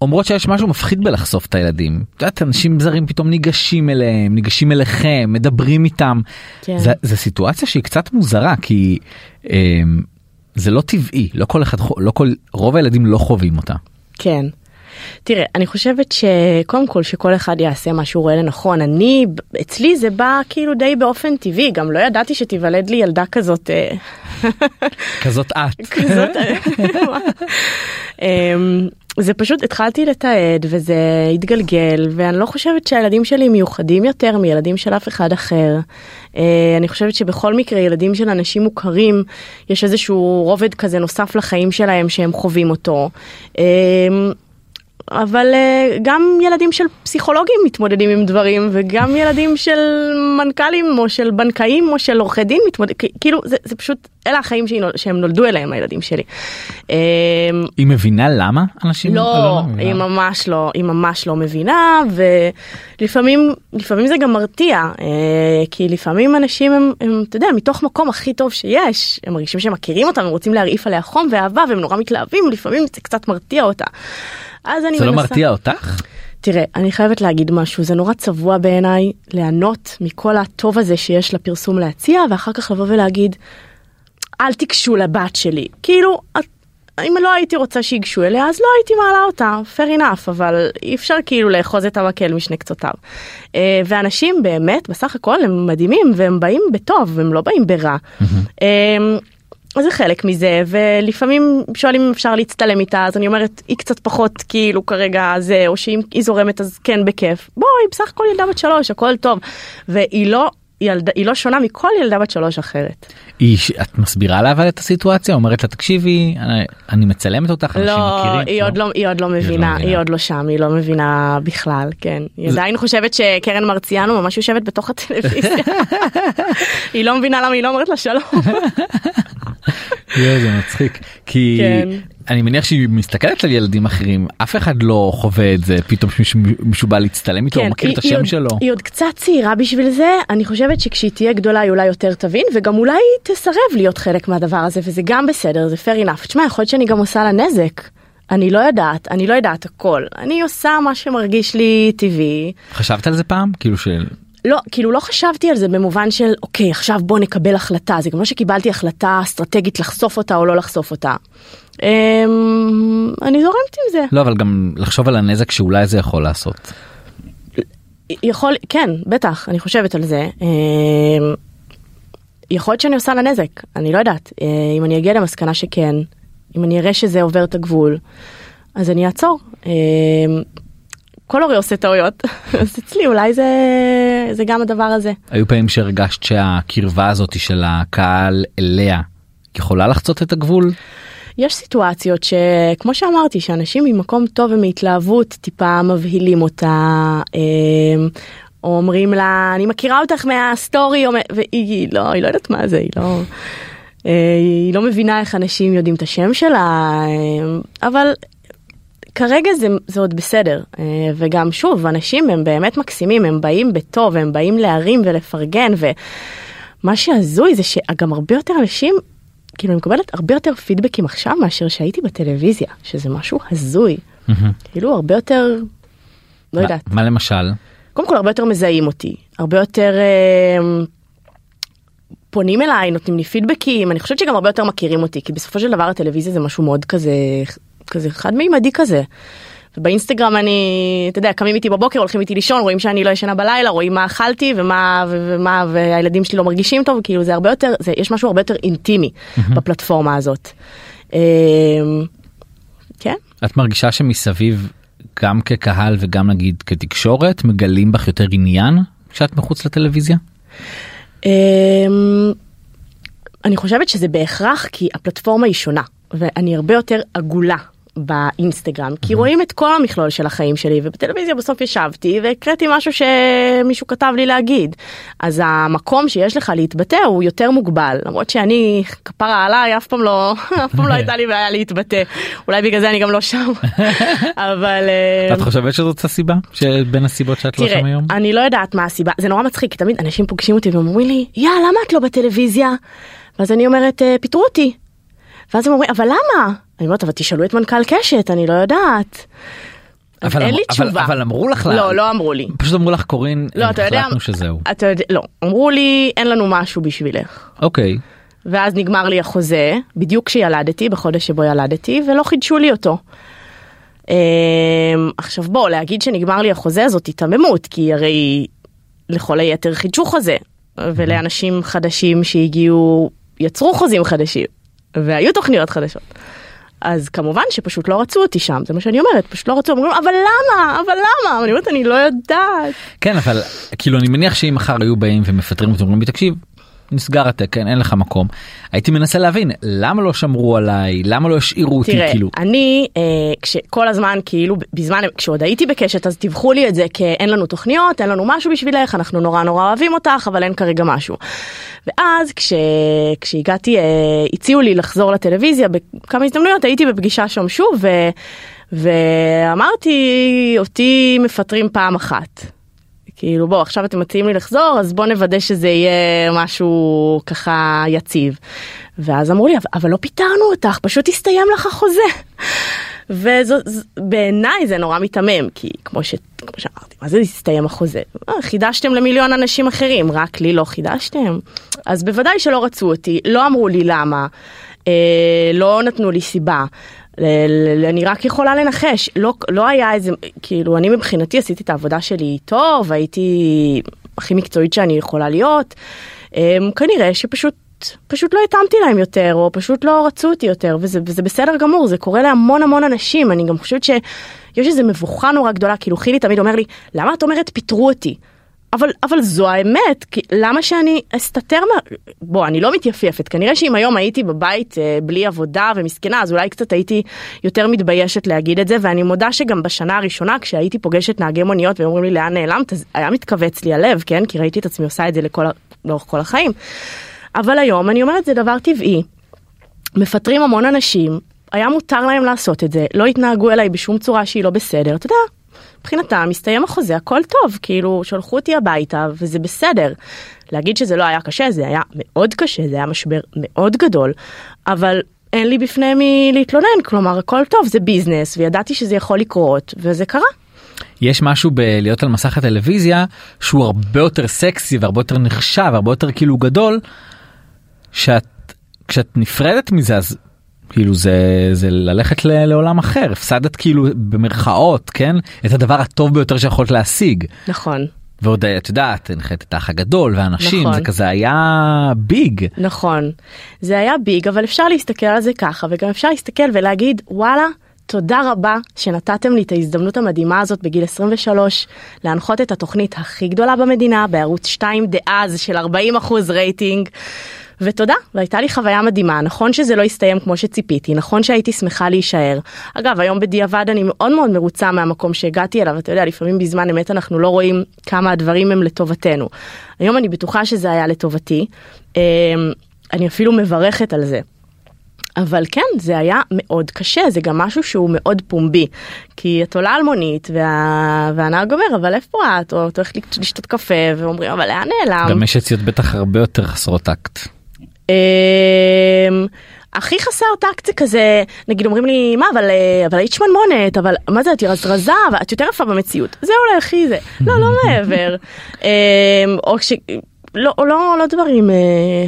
אומרות שיש משהו מפחיד בלחשוף את הילדים. את יודעת אנשים זרים פתאום ניגשים אליהם ניגשים אליכם מדברים איתם. כן. זה, זה סיטואציה שהיא קצת מוזרה כי אמ, זה לא טבעי לא כל אחד לא כל רוב הילדים לא חווים אותה. כן. תראה, אני חושבת שקודם כל שכל אחד יעשה מה שהוא רואה לנכון. אני, אצלי זה בא כאילו די באופן טבעי, גם לא ידעתי שתיוולד לי ילדה כזאת. אה, (laughs) כזאת את. כזאת. (laughs) אמ, זה פשוט התחלתי לתעד וזה התגלגל ואני לא חושבת שהילדים שלי מיוחדים יותר מילדים של אף אחד אחר. אה, אני חושבת שבכל מקרה ילדים של אנשים מוכרים יש איזשהו רובד כזה נוסף לחיים שלהם שהם חווים אותו. אבל אה, גם ילדים של פסיכולוגים מתמודדים עם דברים וגם ילדים של מנכ"לים או של בנקאים או של עורכי דין מתמודדים כאילו זה, זה פשוט אלה החיים שהיא שהם נולדו אליהם הילדים שלי. אמ, היא מבינה למה אנשים לא, מבינה. היא ממש לא, היא ממש לא מבינה ולפעמים, לפעמים זה גם מרתיע, אה, כי לפעמים אנשים הם, הם, אתה יודע, מתוך מקום הכי טוב שיש, הם מרגישים שהם מכירים אותם, הם רוצים להרעיף עליה חום ואהבה והם נורא מתלהבים, לפעמים זה קצת מרתיע אותה. אז אני זה לא מנסה- מרתיע אותך? תראה, אני חייבת להגיד משהו, זה נורא צבוע בעיניי ליהנות מכל הטוב הזה שיש לפרסום להציע, ואחר כך לבוא ולהגיד, אל תיגשו לבת שלי. כאילו, את- אם לא הייתי רוצה שיגשו אליה, אז לא הייתי מעלה אותה, fair enough, אבל אי אפשר כאילו לאחוז את המקל משני קצותיו. אה, ואנשים באמת, בסך הכל הם מדהימים, והם באים בטוב, הם לא באים ברע. אה, אז זה חלק מזה, ולפעמים שואלים אם אפשר להצטלם איתה, אז אני אומרת, היא קצת פחות כאילו כרגע זה, או שאם היא זורמת אז כן בכיף. בואי, בסך הכל ילדה בת שלוש, הכל טוב. והיא לא, ילדה, היא לא שונה מכל ילדה בת שלוש אחרת. היא, את מסבירה לה אבל את הסיטואציה אומרת לה תקשיבי אני, אני מצלמת אותך אנשים לא, מכירים. היא עוד לא, היא עוד לא מבינה, מבינה. היא עוד לא שם, היא לא מבינה בכלל, כן. היא זה- עדיין חושבת שקרן מרציאנו ממש יושבת בתוך הטלוויזיה. (laughs) היא לא מבינה למה היא לא אומרת לה שלום. (laughs) זה מצחיק כי כן. אני מניח שהיא מסתכלת על ילדים אחרים אף אחד לא חווה את זה פתאום מישהו, בא להצטלם איתו הוא מכיר היא- את השם שלו. היא עוד קצת צעירה בשביל זה, אני חושבת שכשהיא תהיה גדולה היא אולי יותר תבין, וגם אולי היא תסרב להיות חלק מהדבר הזה, וזה גם בסדר, זה fair enough. תשמע, יכול להיות שאני גם עושה לה נזק. אני לא יודעת, אני לא יודעת הכל. אני עושה מה שמרגיש לי טבעי. חשבת על זה פעם כאילו של לא, כאילו לא חשבתי על זה במובן של, אוקיי, עכשיו בוא נקבל החלטה. זה גם לא שקיבלתי החלטה אסטרטגית לחשוף אותה או לא לחשוף אותה. אמ, אני זורמת עם זה. לא אבל גם לחשוב על הנזק שאולי זה יכול לעשות. יכול, כן, בטח, אני חושבת על זה. אמ, יכול להיות שאני עושה לה נזק, אני לא יודעת. אה, אם אני אגיע למסקנה שכן, אם אני אראה שזה עובר את הגבול, אז אני אעצור. כל הורה עושה טעויות, (laughs) אז אצלי אולי זה, זה גם הדבר הזה. היו פעמים שהרגשת שהקרבה הזאת של הקהל אליה יכולה לחצות את הגבול? יש סיטואציות שכמו שאמרתי שאנשים ממקום טוב ומהתלהבות טיפה מבהילים אותה אמ, או אומרים לה אני מכירה אותך מהסטורי והיא לא היא לא יודעת מה זה היא לא. אה, היא לא מבינה איך אנשים יודעים את השם שלה אמ, אבל כרגע זה, זה עוד בסדר אה, וגם שוב אנשים הם באמת מקסימים הם באים בטוב הם באים להרים ולפרגן ומה שהזוי זה שגם הרבה יותר אנשים כאילו אני מקבלת הרבה יותר פידבקים עכשיו מאשר שהייתי בטלוויזיה שזה משהו הזוי. כאילו הרבה יותר לא מה- יודעת. מה למשל? קודם כל הרבה יותר מזהים אותי הרבה יותר אה, פונים אליי נותנים לי פידבקים אני חושבת שגם הרבה יותר מכירים אותי כי בסופו של דבר הטלוויזיה זה משהו מאוד כזה כזה חד מימדי כזה. ובאינסטגרם אני אתה יודע קמים איתי בבוקר הולכים איתי לישון רואים שאני לא ישנה בלילה רואים מה אכלתי ומה ומה והילדים שלי לא מרגישים טוב כאילו זה הרבה יותר זה יש משהו הרבה יותר אינטימי בפלטפורמה הזאת. אה, כן. את מרגישה שמסביב גם כקהל וגם נגיד כתקשורת מגלים בך יותר עניין כשאת מחוץ לטלוויזיה? אמ, אני חושבת שזה בהכרח כי הפלטפורמה היא שונה ואני הרבה יותר עגולה באינסטגרם כי רואים את כל המכלול של החיים שלי ובטלוויזיה בסוף ישבתי והקראתי משהו שמישהו כתב לי להגיד אז המקום שיש לך להתבטא הוא יותר מוגבל למרות שאני כפרה עליי אף פעם לא (laughs) אף פעם לא הייתה לי בעיה להתבטא אולי בגלל זה אני גם לא שם (laughs) אבל את חושבת שזאת הסיבה שבין הסיבות שאת לא תראה, שם היום? אני לא יודעת מה הסיבה, זה נורא מצחיק, כי תמיד אנשים פוגשים אותי ואומרים לי, יא, למה את לא בטלוויזיה? ואז אני אומרת, "אה, פיטרו אותי. ואז הם אומרים, אבל למה? אני אומרת, אבל תשאלו את מנכ"ל קשת, אני לא יודעת. אבל אין אמר- לי תשובה. אבל אמרו לך לא, לא אמרו לי. פשוט אמרו לך קורין לא, אתה יודע, החלטנו שזהו אתה יודע, לא, אמרו לי, אין לנו משהו בשבילך. אוקיי ואז נגמר לי החוזה, בדיוק כשילדתי, בחודש שבו ילדתי, ולא חידשו לי אותו. אמ, עכשיו בוא, להגיד שנגמר לי החוזה זאת היתממות, כי הרי לכל היתר חידשו חוזה, ולאנשים חדשים שהגיעו יצרו חוזים חדשים, והיו תוכניות חדשות. אז כמובן שפשוט לא רצו אותי שם, זה מה שאני אומרת, פשוט לא רצו, אומרים, אבל למה? אבל למה? אני אומרת, אני לא יודעת. כן אבל כאילו אני מניח שאם מחר היו באים ומפטרים אותי אומרים לי תקשיב נסגר התקן אין לך מקום הייתי מנסה להבין למה לא שמרו עליי למה לא השאירו אותי תראה, כאילו אני, אה, כשכל הזמן, כאילו, בזמן, כשעוד הייתי בקשת, אז דיווחו לי את זה כאין לנו תוכניות, אין לנו משהו בשבילך, אנחנו נורא נורא אוהבים אותך, אבל אין כרגע משהו. ואז כש, כשהגעתי, אה, הציעו לי לחזור לטלוויזיה בכמה הזדמנויות, הייתי בפגישה שם שוב, ו, ואמרתי, אותי מפטרים פעם אחת. כאילו בוא עכשיו אתם מציעים לי לחזור אז בוא נוודא שזה יהיה משהו ככה יציב. ואז אמרו לי אבל לא פיטרנו אותך פשוט הסתיים לך החוזה. ובעיניי זה נורא מיתמם כי כמו, ש, כמו שאמרתי מה זה הסתיים החוזה אה, חידשתם למיליון אנשים אחרים רק לי לא חידשתם אז בוודאי שלא רצו אותי לא אמרו לי למה אה, לא נתנו לי סיבה אני רק יכולה לנחש, לא, לא היה איזה, כאילו אני מבחינתי עשיתי את העבודה שלי טוב, הייתי הכי מקצועית שאני יכולה להיות, אמ, כנראה שפשוט פשוט לא התאמתי להם יותר, או פשוט לא רצו אותי יותר, וזה, וזה בסדר גמור, זה קורה להמון המון אנשים, אני גם חושבת שיש איזה מבוכה נורא גדולה, כאילו חילי תמיד אומר לי, למה את אומרת פיטרו אותי? אבל, אבל זו האמת, כי למה שאני אסתתר מה... בוא, אני לא מתייפייפת, כנראה שאם היום הייתי בבית אה, בלי עבודה ומסכנה, אז אולי קצת הייתי יותר מתביישת להגיד את זה, ואני מודה שגם בשנה הראשונה, כשהייתי פוגשת נהגי מוניות והם אומרים לי לאן נעלמת, אז היה מתכווץ לי הלב, כן? כי ראיתי את עצמי עושה את זה לכל, לאורך כל החיים. אבל היום אני אומרת, זה דבר טבעי. מפטרים המון אנשים, היה מותר להם לעשות את זה, לא התנהגו אליי בשום צורה שהיא לא בסדר, אתה יודע, מבחינתם מסתיים החוזה הכל טוב כאילו שלחו אותי הביתה וזה בסדר. להגיד שזה לא היה קשה זה היה מאוד קשה זה היה משבר מאוד גדול אבל אין לי בפני מי להתלונן כלומר הכל טוב זה ביזנס וידעתי שזה יכול לקרות וזה קרה. יש משהו בלהיות על מסך הטלוויזיה שהוא הרבה יותר סקסי והרבה יותר נחשב הרבה יותר כאילו גדול שאת כשאת נפרדת מזה אז כאילו זה זה ללכת לעולם אחר. הפסדת כאילו במרכאות כן? את הדבר הטוב ביותר שיכולת להשיג. נכון. ועוד את יודעת הנחית את האח הגדול ואנשים נכון. זה כזה היה ביג. נכון. זה היה ביג אבל אפשר להסתכל על זה ככה וגם אפשר להסתכל ולהגיד וואלה. תודה רבה שנתתם לי את ההזדמנות המדהימה הזאת בגיל 23 להנחות את התוכנית הכי גדולה במדינה בערוץ 2 דאז של 40 אחוז רייטינג ותודה, והייתה לי חוויה מדהימה, נכון שזה לא הסתיים כמו שציפיתי, נכון שהייתי שמחה להישאר. אגב, היום בדיעבד אני מאוד מאוד מרוצה מהמקום שהגעתי אליו, אתה יודע, לפעמים בזמן אמת אנחנו לא רואים כמה הדברים הם לטובתנו. היום אני בטוחה שזה היה לטובתי, אמ, אני אפילו מברכת על זה. אבל כן, זה היה מאוד קשה, זה גם משהו שהוא מאוד פומבי. כי את עולה על מונית, וה... והנהג אומר, אבל איפה את? או את הולכת לשתות קפה, ואומרים, אבל לאן נעלם? גם יש יציאות בטח הרבה יותר חסרות טקט. אמ, הכי חסר טקט זה כזה, נגיד אומרים לי, מה, אבל, אה, אבל היית שמנמונת, אבל מה זה, את רזה, ואת יותר יפה במציאות. זה אולי הכי זה. לא, לא מעבר. אמ, או כש... לא, לא, לא דברים... אה,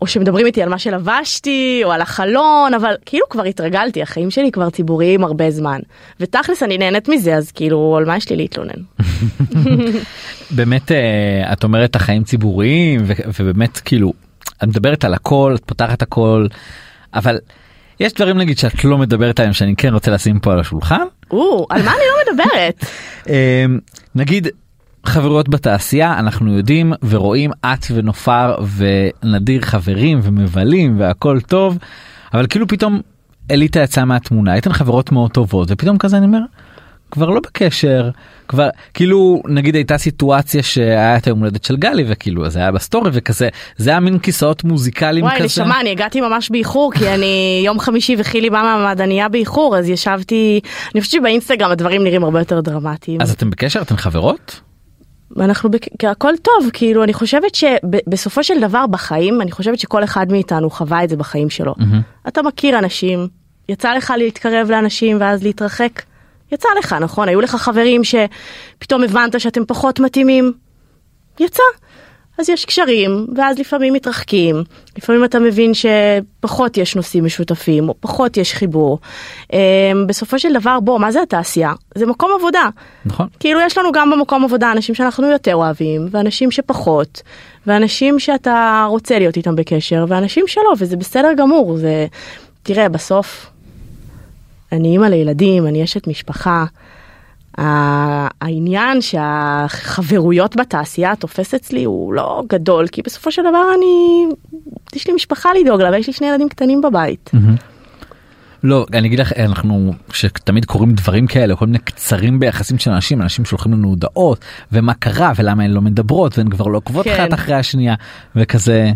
או שמדברים איתי על מה שלבשתי, או על החלון, אבל כאילו כבר התרגלתי, החיים שלי כבר ציבוריים הרבה זמן. ותכלס אני נהנית מזה, אז כאילו, על מה יש לי להתלונן? (laughs) באמת, אה, את אומרת החיים ציבוריים, ובאמת כאילו, את מדברת על הכל את פותחת הכל אבל יש דברים נגיד שאת לא מדברת עליהם שאני כן רוצה לשים פה על השולחן. או, על מה אני לא מדברת? (laughs) אמ, נגיד חברות בתעשייה אנחנו יודעים ורואים את ונופר ונדיר חברים ומבלים והכל טוב אבל כאילו פתאום אליטה יצאה מהתמונה הייתן חברות מאוד טובות ופתאום כזה אני אומר כבר לא בקשר כבר כאילו נגיד הייתה סיטואציה שהיה את היום הולדת של גלי וכאילו זה היה בסטורי וכזה זה היה מין כיסאות מוזיקליים וואי, כזה. וואי נשמה אני הגעתי ממש באיחור כי אני (laughs) יום חמישי וחילי בא מהמעדניה באיחור אז ישבתי אני חושבת שבאינסטגרם הדברים נראים הרבה יותר דרמטיים. אז אתם בקשר אתן חברות? אנחנו בק... הכל טוב כאילו אני חושבת שבסופו של דבר בחיים אני חושבת שכל אחד מאיתנו חווה את זה בחיים שלו. Mm-hmm. אתה מכיר אנשים יצא לך להתקרב לאנשים ואז להתרחק. יצא לך, נכון? היו לך חברים שפתאום הבנת שאתם פחות מתאימים? יצא. אז יש קשרים, ואז לפעמים מתרחקים, לפעמים אתה מבין שפחות יש נושאים משותפים, או פחות יש חיבור. אמ, בסופו של דבר, בוא, מה זה התעשייה? זה מקום עבודה. נכון. כאילו יש לנו גם במקום עבודה אנשים שאנחנו יותר אוהבים, ואנשים שפחות, ואנשים שאתה רוצה להיות איתם בקשר, ואנשים שלא, וזה בסדר גמור, זה... תראה, בסוף אני אימא לילדים, אני אשת משפחה. העניין שהחברויות בתעשייה תופס אצלי הוא לא גדול, כי בסופו של דבר אני, יש לי משפחה לדאוג לה ויש לי שני ילדים קטנים בבית. לא אני אגיד לך אנחנו שתמיד קורים דברים כאלה כל מיני קצרים ביחסים של אנשים אנשים שולחים לנו הודעות ומה קרה ולמה הן לא מדברות והן כבר לא עוקבות כן. אחת אחרי השנייה וכזה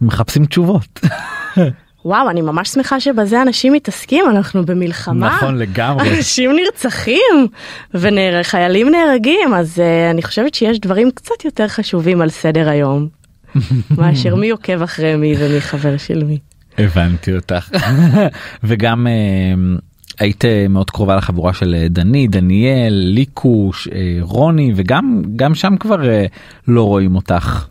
מחפשים תשובות. (laughs) וואו, אני ממש שמחה שבזה אנשים מתעסקים, אנחנו במלחמה. נכון לגמרי. אנשים נרצחים וחיילים נהרגים, אז uh, אני חושבת שיש דברים קצת יותר חשובים על סדר היום. (laughs) מאשר מי עוקב אחרי מי ומי חבר של מי. הבנתי אותך (laughs) וגם אה, היית מאוד קרובה לחבורה של אה, דני דניאל ליקוש אה, רוני וגם גם שם כבר אה, לא רואים אותך.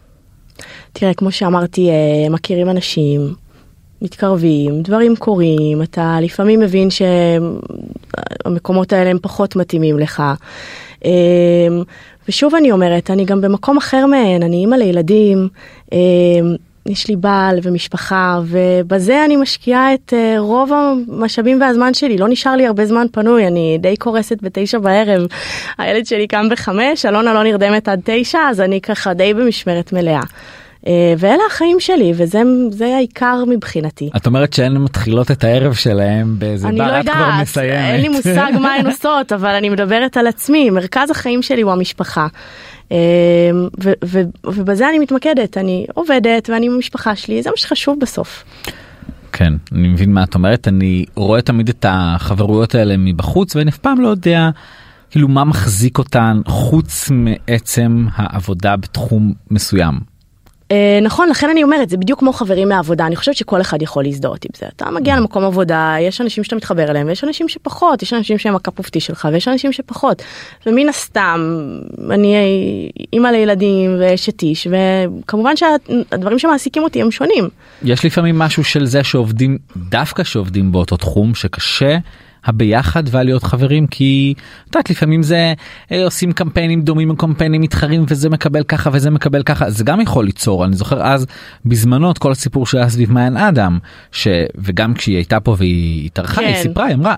תראה, כמו שאמרתי, מכירים אנשים, מתקרבים, דברים קורים, אתה לפעמים מבין שהמקומות האלה הם פחות מתאימים לך. אה, ושוב אני אומרת, אני גם במקום אחר מהן, אני אימא לילדים, אה, יש לי בעל ומשפחה, ובזה אני משקיעה את אה, רוב המשאבים והזמן שלי, לא נשאר לי הרבה זמן פנוי, אני די קורסת בתשע בערב. הילד שלי קם בחמש, אלונה לא נרדמת עד תשע, אז אני ככה די במשמרת מלאה. אה, ואלה החיים שלי, וזה זה העיקר מבחינתי. את אומרת שהן מתחילות את הערב שלהם באיזה בר, לא את כבר מסיימת. אין לי מושג מה הן (laughs) עושות, אבל אני מדברת על עצמי, מרכז החיים שלי הוא המשפחה. אה, ו- ו- ובזה אני מתמקדת, אני עובדת ואני עם המשפחה שלי, זה מה שחשוב בסוף. כן אני מבין מה את אומרת אני רואה תמיד את החברויות האלה מבחוץ ואני אף פעם לא יודע כאילו מה מחזיק אותן חוץ מעצם העבודה בתחום מסוים. אה, נכון, לכן אני אומרת, זה בדיוק כמו חברים מהעבודה, אני חושבת שכל אחד יכול להזדהות עם זה. אתה מגיע למקום עבודה, יש אנשים שאתה מתחבר אליהם, ויש אנשים שפחות, יש אנשים שהם הקאפ אופטי שלך, ויש אנשים שפחות. ומן הסתם, אני אימא לילדים ואשת איש, וכמובן שהדברים שמעסיקים אותי הם שונים. יש לפעמים משהו של זה שעובדים דווקא שעובדים באותו תחום שקשה הביחד והלהיות חברים כי את יודעת לפעמים זה אה, עושים קמפיינים דומים קמפיינים מתחרים וזה מקבל ככה וזה מקבל ככה זה גם יכול ליצור אני זוכר אז בזמנו את כל הסיפור שהיה סביב מעיין אדם ש... וגם כשהיא הייתה פה והיא התארחה כן. היא סיפרה היא אמרה.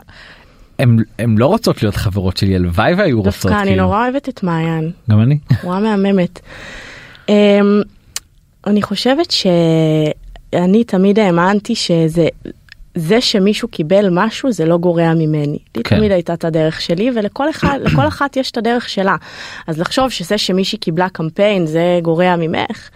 הם, הם לא רוצות להיות חברות שלי הלוואי והיו רוצות דווקא אני כאילו. נורא אוהבת את מעיין, גם אני. (laughs) בחורה מהממת. אמ, אני חושבת שאני תמיד האמנתי שזה זה שמישהו קיבל משהו זה לא גורע ממני. לי כן. תמיד הייתה את הדרך שלי ולכל אחד, (clears throat) לכל אחת יש את הדרך שלה. אז לחשוב שזה שמישהי קיבלה קמפיין זה גורע ממך.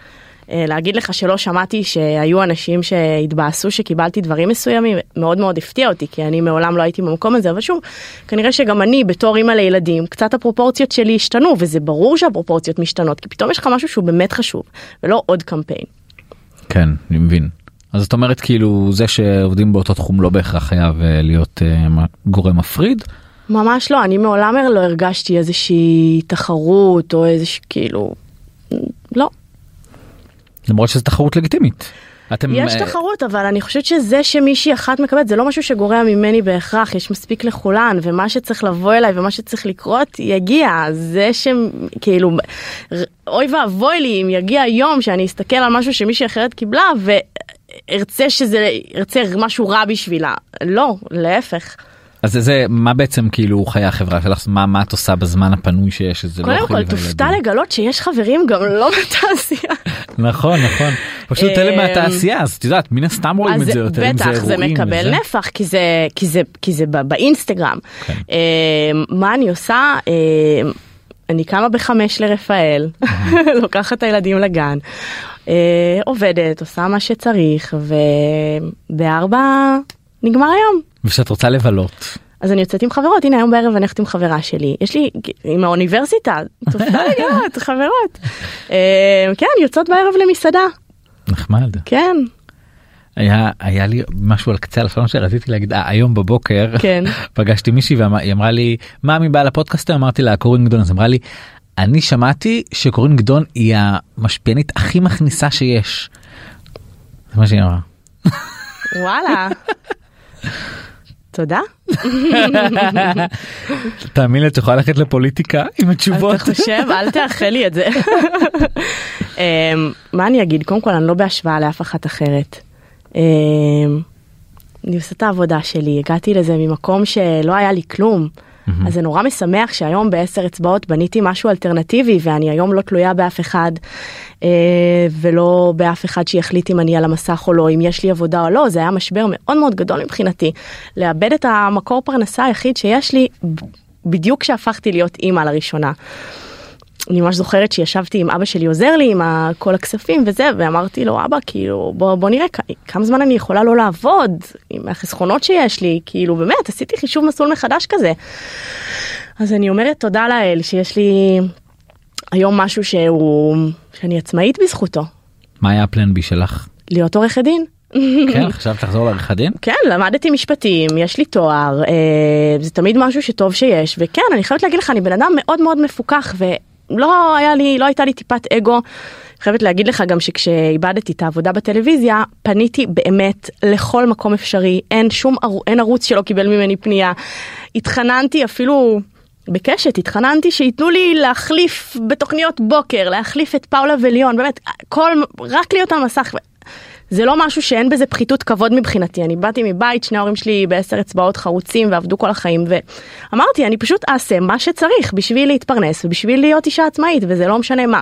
אה, להגיד לך שלא שמעתי שהיו אנשים שהתבאסו שקיבלתי דברים מסוימים מאוד מאוד הפתיע אותי כי אני מעולם לא הייתי במקום הזה אבל שוב כנראה שגם אני בתור אימא לילדים קצת הפרופורציות שלי השתנו וזה ברור שהפרופורציות משתנות כי פתאום יש לך משהו שהוא באמת חשוב ולא עוד קמפיין. כן אני מבין. אז את אומרת כאילו זה שעובדים באותו תחום לא בהכרח חייב אה, להיות אה, גורם מפריד. ממש לא, אני מעולם לא הרגשתי איזושהי תחרות או איזושהי כאילו, לא. למרות שזו תחרות לגיטימית. אתם יש אה, תחרות אבל אני חושבת שזה שמישהי אחת מקבלת זה לא משהו שגורע ממני בהכרח, יש מספיק לכולן ומה שצריך לבוא אליי ומה שצריך לקרות יגיע, זה שכאילו אוי ואבוי לי אם יגיע יום שאני אסתכל על משהו שמישהי אחרת קיבלה וארצה שזה, ארצה משהו רע בשבילה, לא, להפך. אז זה- זה מה בעצם כאילו חיי החברה שלך מה מה את עושה בזמן הפנוי שיש לא קודם אוכל כל תופתע. לגלות שיש חברים גם לא (laughs) בתעשייה. נכון נכון פשוט אלה אמ, מהתעשייה אז את יודעת מן הסתם רואים את זה יותר אם בטח זה זה אירועים מקבל וזה. נפח כי זה כי זה כי זה באינסטגרם. כן. אה, מה אני עושה? אני קמה בחמש לרפאל, (laughs) לוקחת את הילדים לגן, אה, עובדת, עושה מה שצריך, ובארבע נגמר היום. ושאת רוצה לבלות. אז אני יוצאת עם חברות, הנה היום בערב אני הולכת עם חברה שלי, יש לי עם האוניברסיטה, תופתע לגמרי, (laughs) חברות. אה, כן, יוצאות בערב למסעדה, נחמד. כן, היה היה לי משהו על קצה הלשון שרציתי להגיד אה, היום בבוקר כן. (laughs) פגשתי מישהי והיא אמרה לי מה מבעל הפודקאסט היום?" אמרתי לה קורין גדון אז אמרה לי אני שמעתי שקורין גדון היא המשפיענית הכי מכניסה שיש. זה מה שהיא אמרה. וואלה. תודה. (laughs) תאמין לי את יכולה ללכת לפוליטיקה עם התשובות. אתה חושב? אל תאחל לי את זה. (laughs) אמ, מה אני אגיד? קודם כל, אני לא בהשוואה לאף אחת אחרת. אמ, אני עושה את העבודה שלי, הגעתי לזה ממקום שלא היה לי כלום. אז זה נורא משמח שהיום בעשר אצבעות בניתי משהו אלטרנטיבי ואני היום לא תלויה באף אחד אה, ולא באף אחד שיחליט אם אני על המסך או לא, אם יש לי עבודה או לא, זה היה משבר מאוד מאוד גדול מבחינתי. לאבד את המקור פרנסה היחיד שיש לי בדיוק כשהפכתי להיות אימא לראשונה. אני ממש זוכרת שישבתי עם אבא שלי עוזר לי עם כל הכספים וזה ואמרתי לו אבא כאילו בוא בוא נראה כמה זמן אני יכולה לא לעבוד עם החסכונות שיש לי כאילו באמת עשיתי חישוב מסלול מחדש כזה. אז אני אומרת תודה לאל שיש לי היום משהו שהוא שאני עצמאית בזכותו. מה היה הפלן בי שלך? להיות עורכת דין. כן חשבת לחזור לעריכת דין? כן למדתי משפטים יש לי תואר אה, זה תמיד משהו שטוב שיש וכן אני חייבת להגיד לך אני בן אדם מאוד מאוד מפוקח ולא היה לי לא הייתה לי טיפת אגו. חייבת להגיד לך גם שכשאיבדתי את העבודה בטלוויזיה פניתי באמת לכל מקום אפשרי. אין שום אין ערוץ שלא קיבל ממני פנייה. התחננתי אפילו בקשת התחננתי שייתנו לי להחליף בתוכניות בוקר להחליף את פאולה וליון באמת כל רק להיות על מסך זה לא משהו שאין בזה פחיתות כבוד מבחינתי אני באתי מבית שני ההורים שלי בעשר אצבעות חרוצים ועבדו כל החיים ואמרתי אני פשוט אעשה מה שצריך בשביל להתפרנס ובשביל להיות אישה עצמאית וזה לא משנה מה.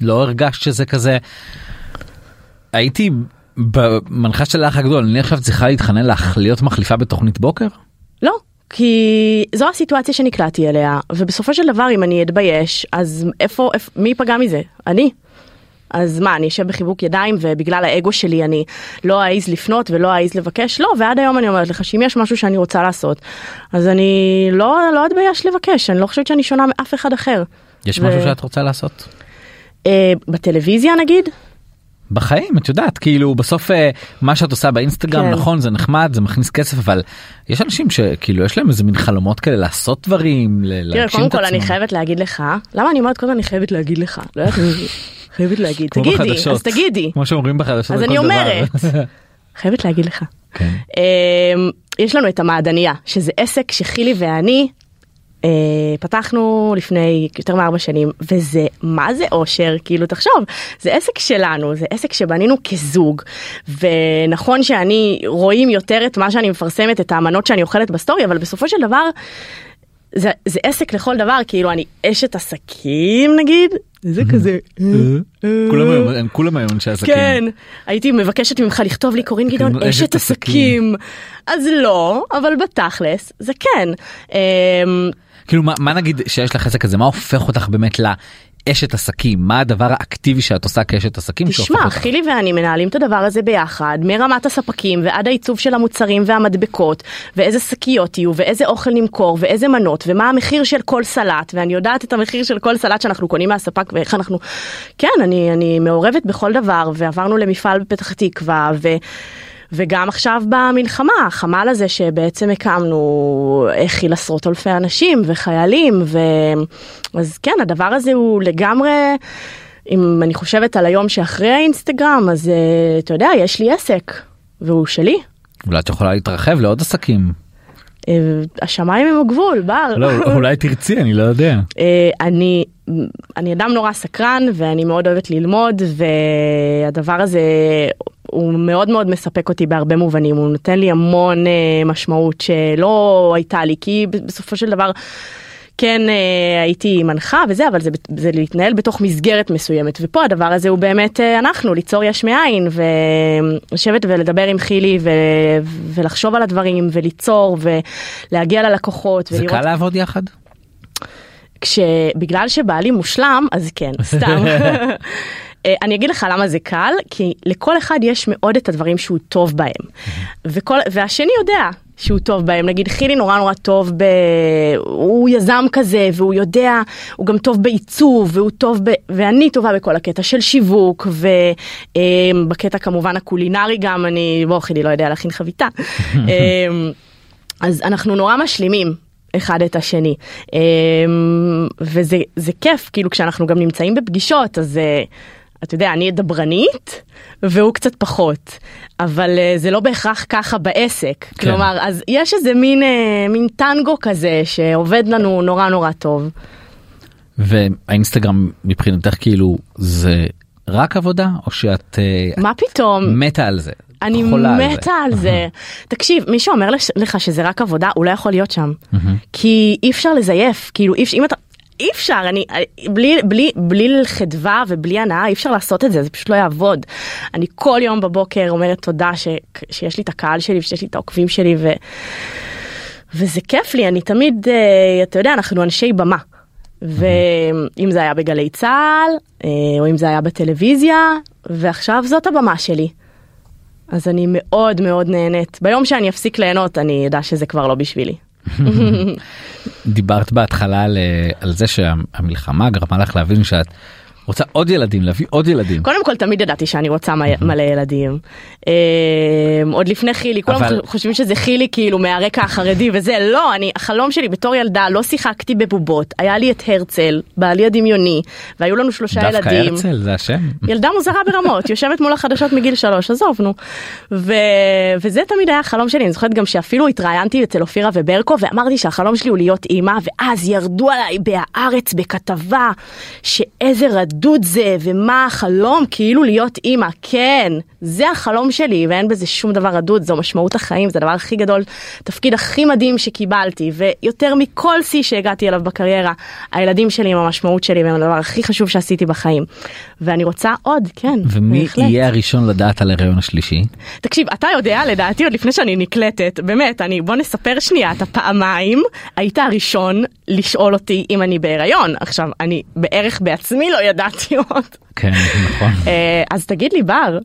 לא הרגשת שזה כזה הייתי במנחה של האח הגדול אני עכשיו צריכה להתחנן לך להיות מחליפה בתוכנית בוקר? לא כי זו הסיטואציה שנקלעתי אליה ובסופו של דבר אם אני אתבייש אז איפה, איפה מי ייפגע מזה אני אז מה אני אשב בחיבוק ידיים ובגלל האגו שלי אני לא אעז לפנות ולא אעז לבקש לא ועד היום אני אומרת לך שאם יש משהו שאני רוצה לעשות אז אני לא לא אתבייש לבקש אני לא חושבת שאני שונה מאף אחד אחר. יש ו... משהו שאת רוצה לעשות? אה, בטלוויזיה נגיד. בחיים את יודעת כאילו בסוף אה, מה שאת עושה באינסטגרם כן. נכון זה נחמד זה מכניס כסף אבל יש אנשים שכאילו יש להם איזה מין חלומות כאלה לעשות דברים להגשים את עצמם. קודם כל אני חייבת להגיד לך למה אני אומרת כל הזמן אני חייבת להגיד לך. (laughs) חייבת להגיד, תגידי, אז תגידי. כמו שאומרים בחדשות. אז אני אומרת, (laughs) חייבת להגיד לך. כן. אמ, יש לנו את המעדניה, שזה עסק שחילי ואני אה, פתחנו לפני יותר מארבע שנים, וזה, מה זה אושר? כאילו, תחשוב, זה עסק שלנו, זה עסק שבנינו כזוג, ונכון שאני רואים יותר את מה שאני מפרסמת, את האמנות שאני אוכלת בסטורי, אבל בסופו של דבר, זה, זה עסק לכל דבר, כאילו אני אשת עסקים נגיד, זה כזה. אה, אה. כולם כולם היום אנשי עסקים. כן, הייתי מבקשת ממך לכתוב לי קורין גדעון אשת עסקים. אז לא, אבל בתכלס זה כן. אמ, כאילו מה, מה נגיד שיש לך עסק כזה מה הופך אותך באמת אשת עסקים מה הדבר האקטיבי שאת עושה כאשת עסקים. תשמע חילי ואני מנהלים את הדבר הזה ביחד מרמת הספקים ועד העיצוב של המוצרים והמדבקות ואיזה שקיות יהיו ואיזה אוכל נמכור ואיזה מנות ומה המחיר של כל סלט ואני יודעת את המחיר של כל סלט שאנחנו קונים מהספק ואיך אנחנו כן אני אני מעורבת בכל דבר ועברנו למפעל בפתח תקווה. ו... וגם עכשיו במלחמה, החמ"ל הזה שבעצם הקמנו הכיל עשרות אלפי אנשים וחיילים, ו... אז כן, הדבר הזה הוא לגמרי, אם אני חושבת על היום שאחרי האינסטגרם, אז אה, אתה יודע, יש לי עסק, והוא שלי. אולי את יכולה להתרחב לעוד עסקים. אה, השמיים הם הגבול, בר. לא, (laughs) אולי תרצי, אני לא יודע. אה, אני, אני אדם נורא סקרן ואני מאוד אוהבת ללמוד והדבר הזה הוא מאוד מאוד מספק אותי בהרבה מובנים, הוא נותן לי המון uh, משמעות שלא הייתה לי, כי בסופו של דבר כן uh, הייתי מנחה וזה, אבל זה, זה להתנהל בתוך מסגרת מסוימת, ופה הדבר הזה הוא באמת uh, אנחנו, ליצור יש מאין, ולשבת ולדבר עם חילי ו, ולחשוב על הדברים, וליצור, ולהגיע ללקוחות. זה ולראות... קל לעבוד יחד? כשבגלל שבעלי מושלם אז כן סתם אה, (laughs) אני אגיד לך למה זה קל, כי לכל אחד יש מאוד את הדברים שהוא טוב בהם. וכל, והשני יודע שהוא טוב בהם, נגיד חילי נורא נורא טוב ב... הוא יזם כזה והוא יודע, הוא גם טוב בעיצוב והוא טוב ב... ואני טובה בכל הקטע של שיווק ובקטע כמובן הקולינרי גם, אני, בוא חילי לא יודע להכין חביתה. (laughs) אמ, אז אנחנו נורא משלימים אחד את השני וזה כיף כאילו כשאנחנו גם נמצאים בפגישות אז אתה יודע, אני דברנית והוא קצת פחות, אבל uh, זה לא בהכרח ככה בעסק. כן. כלומר, אז יש איזה מין, uh, מין טנגו כזה שעובד לנו נורא נורא טוב. והאינסטגרם מבחינתך כאילו זה רק עבודה או שאת מה פתאום מתה על זה אני חולה על זה. מתה על זה. תקשיב, מי שאומר לך שזה רק עבודה, הוא לא יכול להיות שם. כי אי אפשר לזייף, כאילו, אי אפשר, אם אתה... אי אפשר, אני, בלי, בלי, בלי חדווה ובלי הנאה אי אפשר לעשות את זה, זה פשוט לא יעבוד. אני כל יום בבוקר אומרת תודה ש, שיש לי את הקהל שלי ושיש לי את העוקבים שלי ו, וזה כיף לי, אני תמיד, אה, אתה יודע, אנחנו אנשי במה. ואם זה היה בגלי צה"ל, אה, או אם זה היה בטלוויזיה, ועכשיו זאת הבמה שלי. אז אני מאוד מאוד נהנית. ביום שאני אפסיק ליהנות, אני אדע שזה כבר לא בשבילי. דיברת בהתחלה על, אה, על זה שהמלחמה גרמה לך להבין שאת רוצה עוד ילדים להביא עוד ילדים. קודם כל, תמיד ידעתי שאני רוצה מלא ילדים. אה, עוד לפני חילי, כולם חושבים שזה חילי כאילו מהרקע החרדי וזה, לא, אני, החלום שלי בתור ילדה, לא שיחקתי בבובות, היה לי את הרצל, בעלי הדמיוני, והיו לנו שלושה דווקא ילדים. הרצל זה השם. ילדה מוזרה ברמות, יושבת מול החדשות מגיל שלוש, עזוב נו. ו... וזה תמיד היה החלום שלי, אני זוכרת גם שאפילו התראיינתי אצל אופירה וברקו ואמרתי שהחלום שלי הוא להיות אימא, ואז ירדו עליי בהארץ בכתבה שאיזה רדוד זה ומה החלום כאילו להיות אימא, כן, זה החלום שלי ואין בזה שום דבר רדוד, זו משמעות החיים, זה הדבר הכי גדול, תפקיד הכי מדהים שקיבלתי, ויותר מכל שיא שהגעתי אליו בקריירה, הילדים שלי הם המשמעות שלי והם הדבר הכי חשוב שעשיתי בחיים. ואני רוצה עוד, כן, ומי בהחלט. יהיה הראשון לדעת על ההריון השלישי? תקשיב, אתה יודע, לדעתי עוד לפני שאני נקלטת, באמת, אני, בוא נספר שנייה, אתה פעמיים היית הראשון לשאול אותי אם אני בהיריון. עכשיו, אני בערך בעצמי לא ידעתי עוד. כן נכון. אה, אז תגיד לי, בר,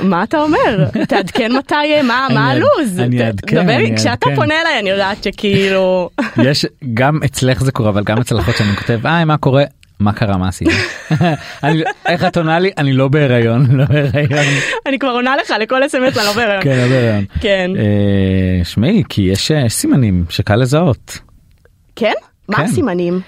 מה אתה אומר? תעדכן מתי, מה, אני- הלו"ז? אני אעדכן, אני כשאתה אעדכן. פונה אליי אני יודעת שכאילו... (laughs) יש גם אצלך זה קורה אבל גם אצל אחות שאני כותב היי מה קורה מה קרה מה עשית? (laughs) איך את עונה לי אני לא בהיריון לא בהיריון. אני כבר עונה לך לכל אס.אם.אס אני לא בהיריון. כן לא בהיריון. כן. אה, שמעי כי יש אה, סימנים שקל לזהות. כן? מה כן. הסימנים?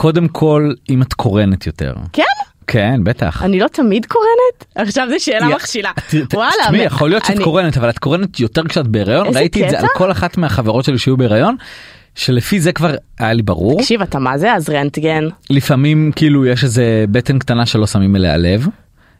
קודם כל אם את קורנת יותר. כן? כן בטח. אני לא תמיד קורנת? עכשיו זו שאלה מכשילה. וואלה. תשמעי יכול להיות שאת קורנת אבל את קורנת יותר כשאת בהיריון ראיתי את זה על? כל אחת מהחברות שלי שהיו בהיריון. שלפי זה כבר היה לי ברור תקשיב, אתה מה זה אז רנטגן? לפעמים כאילו יש איזה בטן קטנה שלא שמים אליה לב.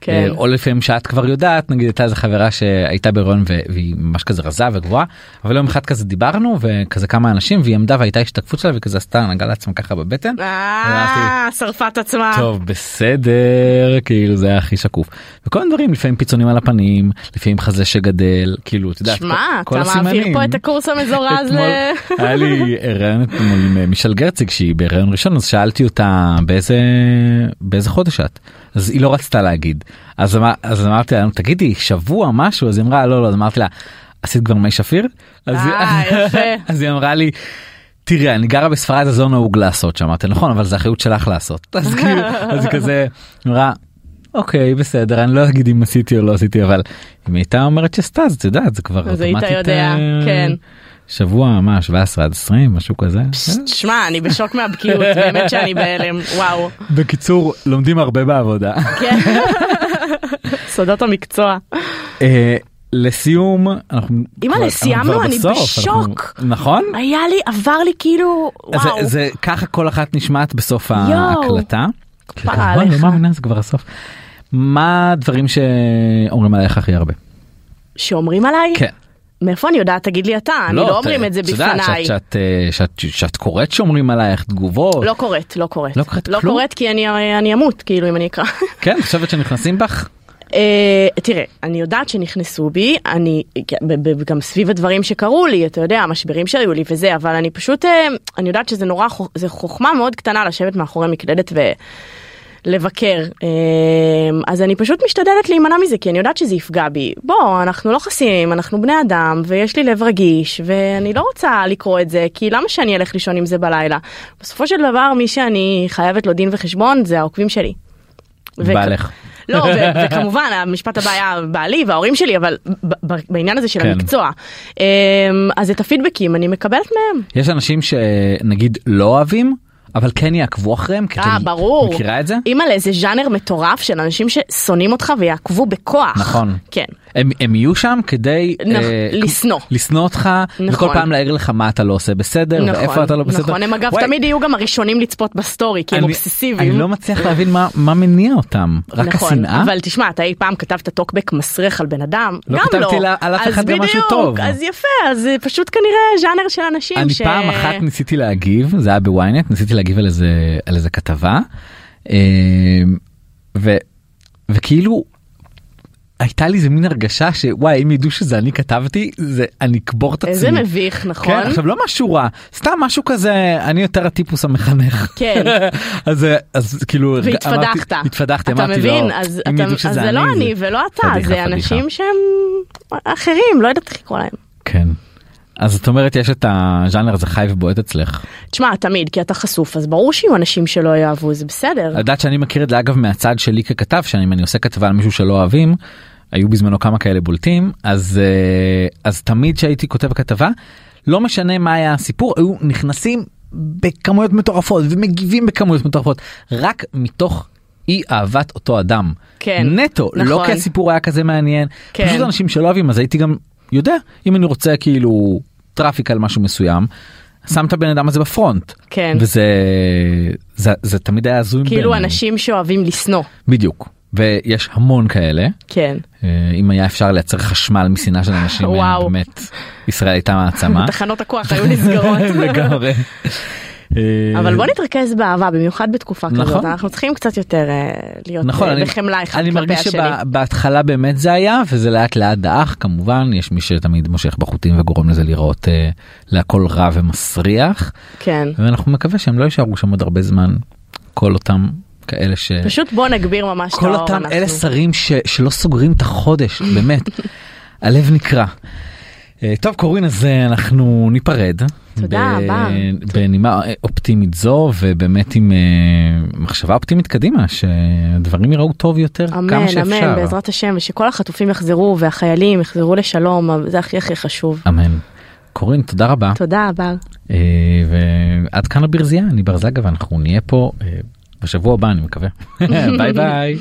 כן. אה, או לפעמים שאת כבר יודעת נגיד הייתה איזה חברה שהייתה בהיריון והיא ממש כזה רזה וגבוהה אבל יום אחד כזה דיברנו וכזה כמה אנשים והיא עמדה והייתה השתקפות שלה וכזה עשתה נגעה לעצמה ככה בבטן. אה, שרפה את עצמה. טוב בסדר כאילו זה היה הכי שקוף וכל מיני דברים לפעמים פיצונים על הפנים לפעמים חזה שגדל כאילו את יודעת שמע, כל- כל אתה מעביר הסימנים. פה את הקורס המזורז ל... אתמול (laughs) היה לי ראיון אתמול עם אה, מישל גרציג שהיא בהיריון ראשון אז שאלתי אותה באיזה באיזה חודש את אז היא לא רצתה להגיד אז, אמר, אז אמרתי לה תגידי שבוע משהו אז היא אמרה לא לא אז אמרתי לה עשית כבר מי שפיר אז, היא- אה. (laughs) אז היא אמרה לי. תראה אני גרה בספרד אז לא נהוג לעשות שאמרתי נכון אבל זה אחריות שלך לעשות (laughs) אז כאילו אז היא כזה אמרה אוקיי בסדר אני לא אגיד אם עשיתי או לא עשיתי אבל אם היא הייתה אומרת שעשתה אז את יודעת זה כבר אז היית אוטומטית, יודע, אה, כן. שבוע מה 17 עד 20 משהו כזה. שמע, אני בשוק מהבקיאות, (laughs) באמת שאני בהלם, וואו. בקיצור לומדים הרבה בעבודה. כן. (laughs) סודות המקצוע. אה, לסיום אנחנו אימא'לה, סיימנו? אני בסוף, בשוק. אנחנו- נכון? היה לי, עבר לי כאילו, וואו. זה- זה ככה כל אחת נשמעת בסוף. ההקלטה. לא עליך. זה כבר הסוף. מה הדברים שאומרים עלייך הכי הרבה? שאומרים עליי? כן. מאיפה אני יודעת? תגיד לי אתה, אני לא אומרים את זה את יודעת בפניי. שאת- שאת, אה, שאת- קוראת שאומרים עלייך תגובות. לא קוראת, לא קוראת. לא קוראת לא כלום? קוראת כי אני אני אמות, כאילו, אם אני אקרא. (laughs) כן, חושבת שנכנסים בך? אה, תראה, אני יודעת שנכנסו בי, אני גם סביב הדברים שקרו לי, אתה יודע, המשברים שהיו לי וזה, אבל אני פשוט, אה, אני יודעת שזה נורא, זה חוכמה מאוד קטנה לשבת מאחורי מקלדת ולבקר. אה, אז אני פשוט משתדלת להימנע מזה, כי אני יודעת שזה יפגע בי. בוא, אנחנו לא חסים, אנחנו בני אדם, ויש לי לב רגיש, ואני לא רוצה לקרוא את זה, כי למה שאני אלך לישון עם זה בלילה? בסופו של דבר, מי שאני חייבת לו דין וחשבון זה העוקבים שלי. בעלך. לא, ו- וכמובן המשפט הבא היה בעלי וההורים שלי, אבל ב- ב- בעניין הזה של כן. המקצוע. אמ, אז את הפידבקים אני מקבלת מהם. יש אנשים שנגיד לא אוהבים אבל כן יעקבו אחריהם? כדי- אה, ברור. מכירה את זה? אימא'לה איזה ז'אנר מטורף של אנשים ששונאים אותך ויעקבו בכוח. נכון. כן. הם, הם יהיו שם כדי נכ- אה, לשנוא. לשנוא אותך נכון. וכל פעם להעיר לך מה אתה לא עושה בסדר נכון, ואיפה אתה לא בסדר. נכון, הם אגב וואי, תמיד יהיו גם הראשונים לצפות בסטורי, כי הם אני- אובססיביים. אני לא מצליח להבין מה, מה מניע אותם רק נכון, השנאה. אבל תשמע, אתה אי פעם כתבת טוקבק מסריח על בן אדם? לא גם כתבתי לא. על אף אחד גם משהו בדיוק, טוב. אז יפה, אז זה פשוט כנראה ז'אנר של אנשים אני ש... פעם אחת ניסיתי להגיב זה היה בוויינט ניסיתי להגיב על איזה על איזה כתבה אה, ו, וכאילו הייתה לי איזה מין הרגשה שוואי אם ידעו שזה אני כתבתי זה אני אקבור את עצמי. איזה מביך, נכון? כן, עכשיו לא משהו רע סתם משהו כזה אני יותר הטיפוס המחנך. כן. (laughs) אז אז כאילו והתפדחת. אמרתי- התפדחתי אתה אמרתי מבין? לו אז אתה- ידעו אז זה לא אני ולא אתה, זה. אנשים שהם אחרים, לא יודעת איך לקרוא להם. כן. אז את אומרת יש את הז'אנר הזה חי ובועט אצלך. תשמע, תמיד, כי אתה חשוף, אז ברור שיהיו אנשים שלא יאהבו, זה בסדר. יודעת שאני מכיר את זה אגב מהצד שלי ככתב שאם אני עושה כתבה על מישהו שלא אוהבים היו בזמנו כמה כאלה בולטים אז אה, אז תמיד שהייתי כותב כתבה לא משנה מה היה הסיפור היו נכנסים בכמויות מטורפות ומגיבים בכמויות מטורפות רק מתוך אי אהבת אותו אדם. כן, נטו לא נכון. כי הסיפור היה כזה מעניין כן. פשוט אנשים שלא אוהבים אז הייתי גם יודע אם אני רוצה כאילו טראפיק על משהו מסוים. שם את הבן אדם הזה בפרונט כן. וזה זה, זה תמיד היה הזוי כאילו בעיניי. אנשים שאוהבים לשנוא. בדיוק ויש המון כאלה כן. אה, אם היה אפשר לייצר חשמל משנאה של אנשים (laughs) אה, וואו. באמת ישראל הייתה מעצמה. (laughs) תחנות הכוח היו נסגרות. (laughs) לגמרי. אה, אבל בוא נתרכז באהבה, במיוחד בתקופה כזאת. נכון. אנחנו צריכים קצת יותר אה, להיות נכון, אה, אני, בחמלה אחד אני כלפי מרגיש השני. שבהתחלה באמת זה היה וזה לאט לאט דעך כמובן יש מי שתמיד מושך בחוטים וגורם לזה לראות אה, להכל רע ומסריח כן. ואנחנו מקווה שהם לא יישארו שם עוד הרבה זמן כל אותם כאלה ש... פשוט בוא נגביר ממש את כל האור. אותם אנחנו. אלה שרים ש, שלא סוגרים את החודש באמת (laughs) הלב נקרע. אה, טוב קורין אז אה, אנחנו ניפרד. תודה רבה. בנימה אה, אופטימית זו ובאמת עם מחשבה אופטימית קדימה שהדברים יראו טוב יותר אמן, כמה שאפשר. אמן, בעזרת השם, ושכל החטופים יחזרו והחיילים יחזרו לשלום, זה הכי הכי חשוב. אמן. קורין תודה רבה תודה, בר. אה, ועד כאן הברזייה אני בר זגה ואנחנו נהיה פה בשבוע הבא אני מקווה (laughs) ביי ביי.